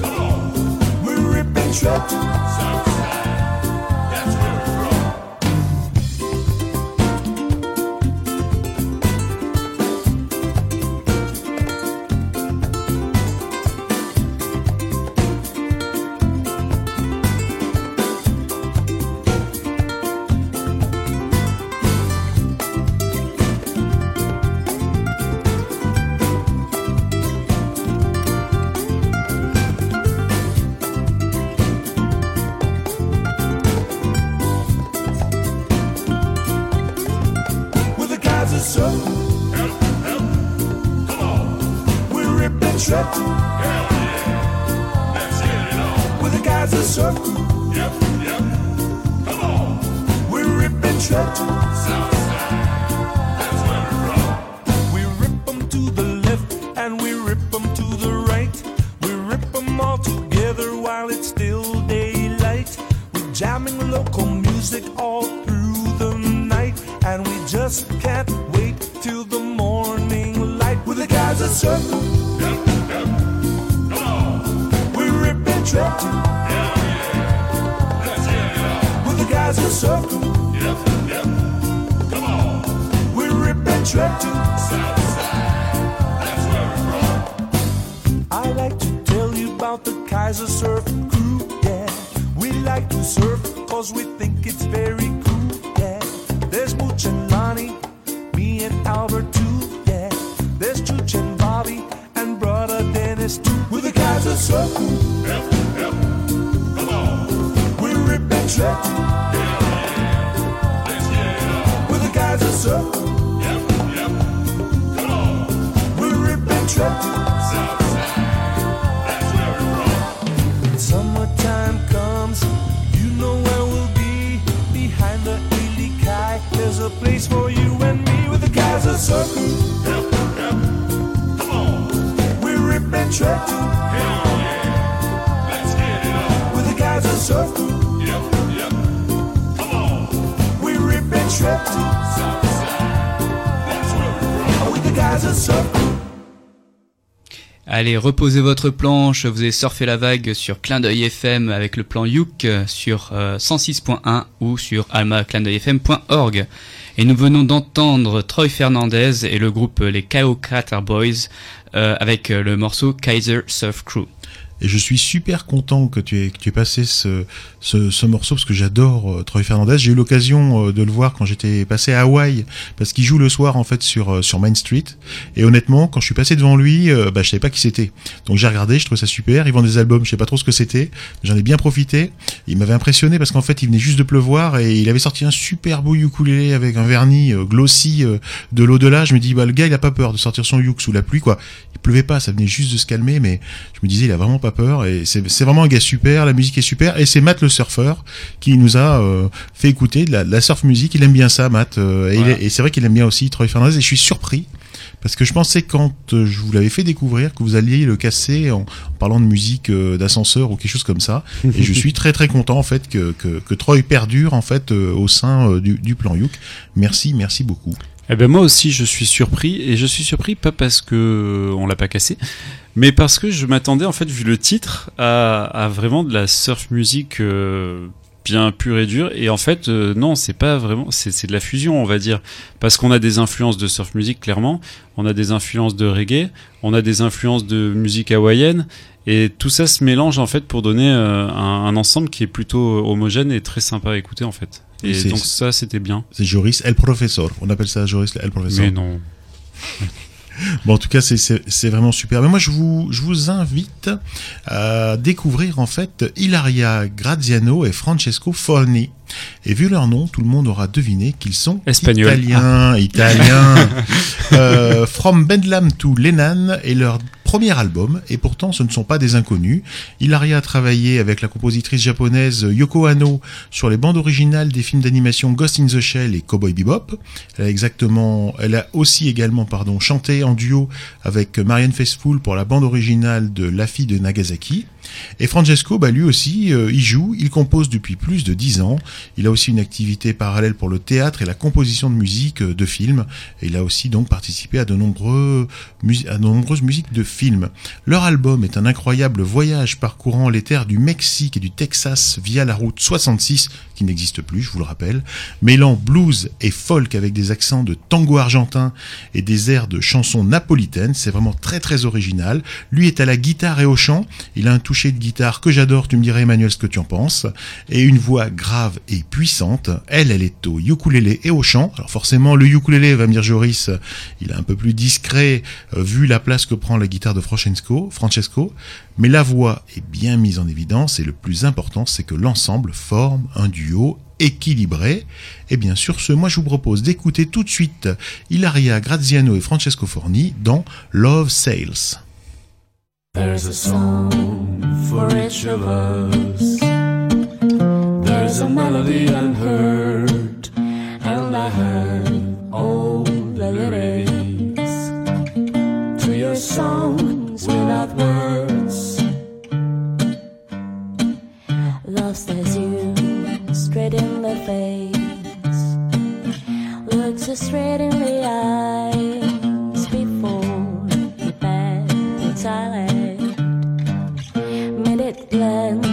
Come on. We rip and shred too. Allez, reposez votre planche, vous avez surfé la vague sur Clin d'œil FM avec le plan Youk euh, sur euh, 106.1 ou sur almaclindeuilfm.org. Et nous venons d'entendre Troy Fernandez et le groupe les Kao Crater Boys euh, avec euh, le morceau Kaiser Surf Crew. Et je suis super content que tu aies, que tu aies passé ce, ce, ce morceau parce que j'adore euh, Troy Fernandez. J'ai eu l'occasion euh, de le voir quand j'étais passé à Hawaï parce qu'il joue le soir en fait sur euh, sur Main Street. Et honnêtement, quand je suis passé devant lui, euh, bah je savais pas qui c'était. Donc j'ai regardé, je trouvais ça super. Il vend des albums, je sais pas trop ce que c'était. J'en ai bien profité. Il m'avait impressionné parce qu'en fait, il venait juste de pleuvoir et il avait sorti un super beau ukulélé avec un vernis euh, glossy de l'au-delà. Je me dis bah le gars, il a pas peur de sortir son uk sous la pluie quoi. Il pleuvait pas, ça venait juste de se calmer, mais je me disais il a vraiment pas peur et c'est vraiment un gars super. La musique est super et c'est Matt le surfeur qui nous a euh, fait écouter de la, de la surf music. Il aime bien ça, Matt. euh, et Voilà. c'est vrai qu'il aime bien aussi Troy Fernandez et je suis surpris parce que je pensais quand euh, je vous l'avais fait découvrir que vous alliez le casser en, en parlant de musique euh, d'ascenseur ou quelque chose comme ça. Et je suis très très content en fait que, que, que Troy perdure en fait au sein du, du plan Youk. Merci, merci beaucoup. Eh ben moi aussi je suis surpris. Et je suis surpris pas parce que euh, on l'a pas cassé, mais parce que je m'attendais en fait vu le titre à, à vraiment de la surf music euh, bien pure et dure. Et en fait euh, non c'est pas vraiment c'est de la fusion on va dire. Parce qu'on a des influences de surf music clairement, on a des influences de reggae, on a des influences de musique hawaïenne. Et tout ça se mélange en fait pour donner euh, un, un ensemble qui est plutôt homogène et très sympa à écouter en fait. Et C'est- donc ça c'était bien. C'est Joris El Professor. On appelle ça Joris El Professor. Mais non. Bon, en tout cas, c'est vraiment super. Mais moi, je vous, je vous invite à découvrir en fait Ilaria Graziano et Francesco Forni. Et vu leur nom, tout le monde aura deviné qu'ils sont Espagnol. italiens. Italiens. euh, From Bedlam to Lennon est leur premier album, et pourtant ce ne sont pas des inconnus. Ilaria a travaillé avec la compositrice japonaise Yoko Hano sur les bandes originales des films d'animation Ghost in the Shell et Cowboy Bebop. Elle a exactement, elle a aussi également, pardon, chanté en duo avec Marianne Faithfull pour la bande originale de La fille de Nagasaki. Et Francesco, bah lui aussi, euh, il joue, il compose depuis plus de dix ans. Il a aussi une activité parallèle pour le théâtre et la composition de musique euh, de films. Et il a aussi donc participé à de à de nombreuses musiques de films. Leur album est un incroyable voyage parcourant les terres du Mexique et du Texas via la route 66, qui n'existe plus, je vous le rappelle, mêlant blues et folk avec des accents de tango argentin et des airs de chansons napolitaines. C'est vraiment très très original. Lui est à la guitare et au chant. Il a un toucher de guitare que j'adore, tu me dirais Emmanuel ce que tu en penses, et une voix grave et puissante. Elle, elle est au ukulélé et au chant. Alors forcément, le ukulélé, va me dire Joris, il est un peu plus discret euh, vu la place que prend la guitare de Francesco, Francesco, mais la voix est bien mise en évidence et le plus important, c'est que l'ensemble forme un duo équilibré. Et bien sur ce, moi je vous propose d'écouter tout de suite Ilaria Graziano et Francesco Forni dans Love Sales. There's a song for each of us. There's a melody unheard, and I have all the lyrics to your songs without words. Love stares you straight in the face, looks you straight in the eyes before you bat its eyelid plan.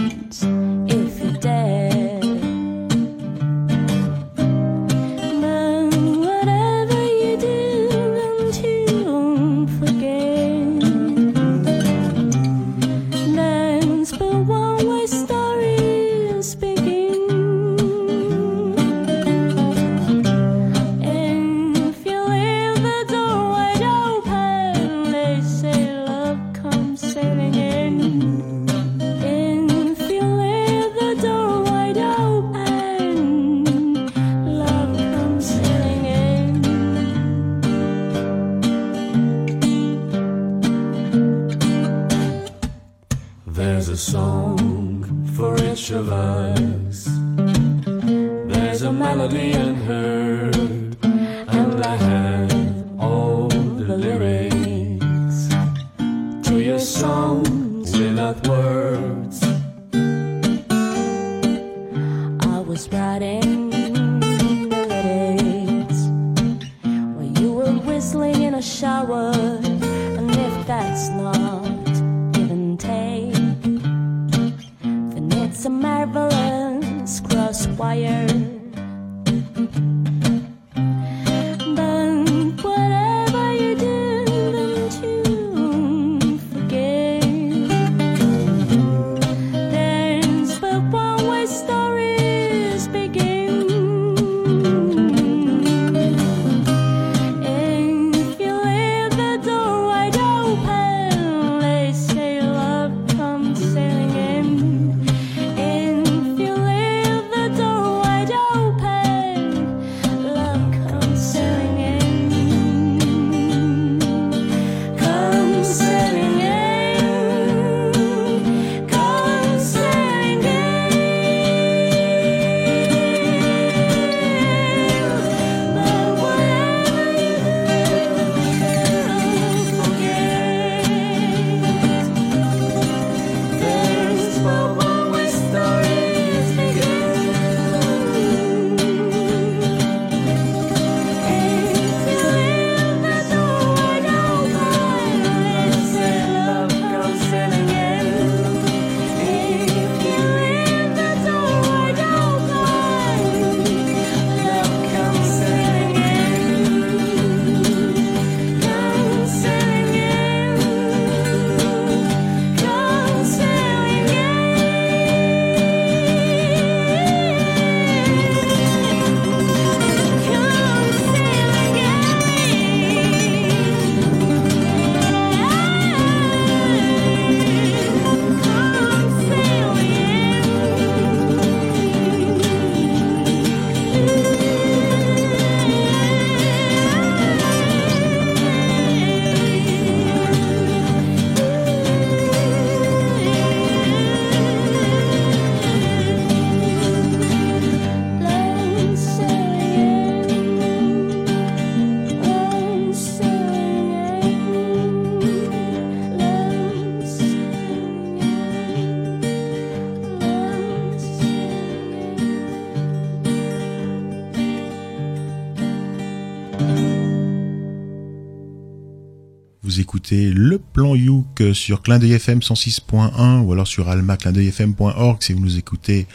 Sur Clin FM 106.1 ou alors sur alma-clin-d'œil-fm.org si vous nous écoutez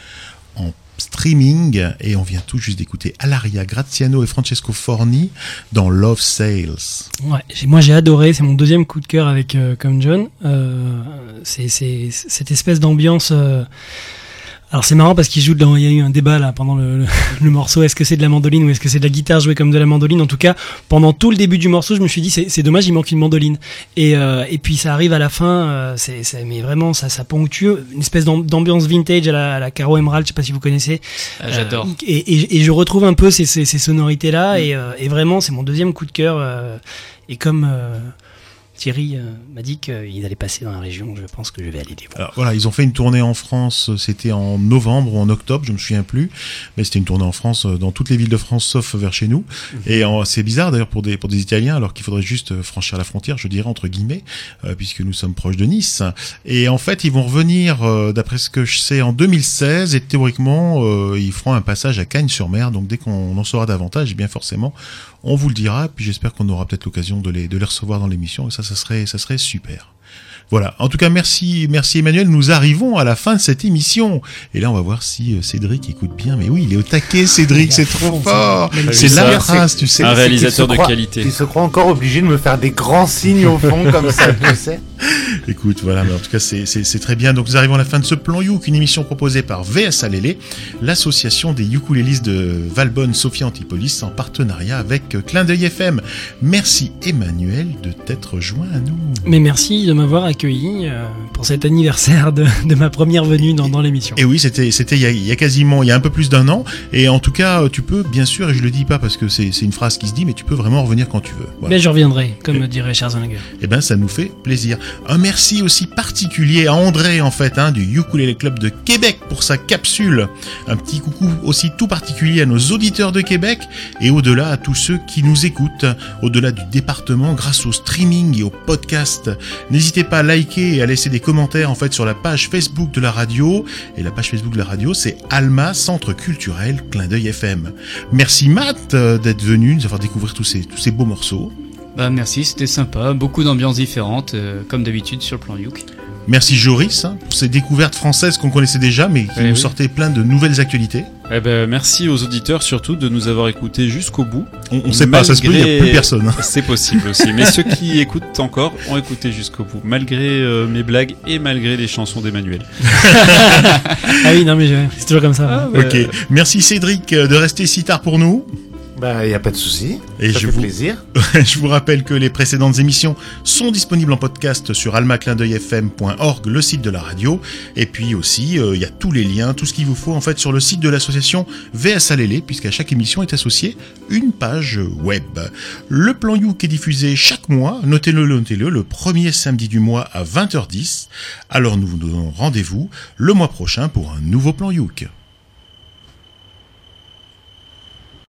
en streaming et on vient tout juste d'écouter Alaria Graziano et Francesco Forni dans Love Sales. Ouais, moi j'ai adoré, c'est mon deuxième coup de cœur avec euh, comme John. Euh, c'est cette espèce d'ambiance. euh, alors c'est marrant parce qu'il joue dans, il y a eu un débat là pendant le, le, le morceau. Est-ce que c'est de la mandoline ou est-ce que c'est de la guitare jouée comme de la mandoline? En tout cas, pendant tout le début du morceau, je me suis dit c'est dommage, il manque une mandoline. Et euh, et puis ça arrive à la fin, euh, c'est c'est- mais vraiment ça ça ponctue une espèce d'am- d'ambiance vintage à la, à la Caro Emerald. Je sais pas si vous connaissez. Ah, j'adore. Euh, et, et, et je retrouve un peu ces, ces, ces sonorités là et, euh, et vraiment c'est mon deuxième coup de cœur. euh, et comme euh, Thierry euh, m'a dit qu'il allait passer dans la région, je pense que je vais aller les voir. Alors voilà, ils ont fait une tournée en France, c'était en novembre ou en octobre, je me souviens plus, mais c'était une tournée en France euh, dans toutes les villes de France sauf vers chez nous. Et en- c'est bizarre d'ailleurs pour des pour des Italiens alors qu'il faudrait juste euh, franchir la frontière, je dirais entre guillemets, euh, puisque nous sommes proches de Nice. Et en fait, ils vont revenir euh, d'après ce que je sais en 2016 et théoriquement euh, ils feront un passage à Cagnes-sur-Mer. Donc dès qu'on en saura davantage, eh bien forcément, on vous le dira. Puis j'espère qu'on aura peut-être l'occasion de les de les recevoir dans l'émission et ça, ça serait ça serait super. Voilà. En tout cas, merci, merci Emmanuel. Nous arrivons à la fin de cette émission. Et là, on va voir si euh, Cédric écoute bien. Mais oui, il est au taquet, Cédric. C'est trop fort. C'est la phrase, tu sais. Un C'est réalisateur de croit- qualité. Il se croit encore obligé de me faire des grands signes au fond comme ça, tu sais. Écoute, voilà, mais en tout cas, c'est- très bien. Donc, nous arrivons à la fin de ce plan Youk, une émission proposée par VS Alélé, l'association des ukulélistes de Valbonne, Sophia Antipolis, en partenariat avec euh, Clin d'œil FM. Merci Emmanuel de t'être joint à nous. Mais merci de m'avoir accueilli euh, pour cet anniversaire de, de ma première venue dans, dans l'émission. Et oui, c'était c'était il y a, il y a quasiment il y a un peu plus d'un an. Et en tout cas, tu peux bien sûr, et je le dis pas parce que c'est une phrase qui se dit, mais tu peux vraiment revenir quand tu veux. Voilà. Mais je reviendrai, comme dirait Schwarzenegger. Eh ben, ça nous fait plaisir. Un merci aussi particulier à André, en fait, hein, du Ukulele Club de Québec pour sa capsule. Un petit coucou aussi tout particulier à nos auditeurs de Québec et au-delà à tous ceux qui nous écoutent, au-delà du département grâce au streaming et au podcast. N'hésitez pas à liker et à laisser des commentaires, en fait, sur la page Facebook de la radio. Et la page Facebook de la radio, c'est Alma Centre Culturel Clin d'œil FM. Merci Matt euh, d'être venu nous avoir découvert tous ces, tous ces beaux morceaux. Bah merci, c'était sympa, beaucoup d'ambiances différentes, euh, comme d'habitude sur le plan Youk. Merci Joris hein, pour ces découvertes françaises qu'on connaissait déjà, mais qui Eh nous oui. sortaient plein de nouvelles actualités. Eh ben, merci aux auditeurs surtout de nous avoir écoutés jusqu'au bout. On, on sait pas, ça se peut, il n'y a plus personne. C'est possible aussi. Mais ceux qui écoutent encore ont écouté jusqu'au bout, malgré euh, mes blagues et malgré les chansons d'Emmanuel. ah oui, non, mais c'est toujours comme ça. Ah, Ok, merci Cédric euh, de rester si tard pour nous. Bah, y a pas de souci. Et ça je fait vous- plaisir. je vous rappelle que les précédentes émissions sont disponibles en podcast sur almaclindeuilfm.org, le site de la radio. Et puis aussi, euh, il y a tous les liens, tout ce qu'il vous faut en fait sur le site de l'association VS Alélé, puisqu'à chaque émission est associée une page web. Le plan Youk est diffusé chaque mois, notez-le, notez-le, le premier samedi du mois à 20h10. Alors nous vous donnons rendez-vous le mois prochain pour un nouveau plan Youk.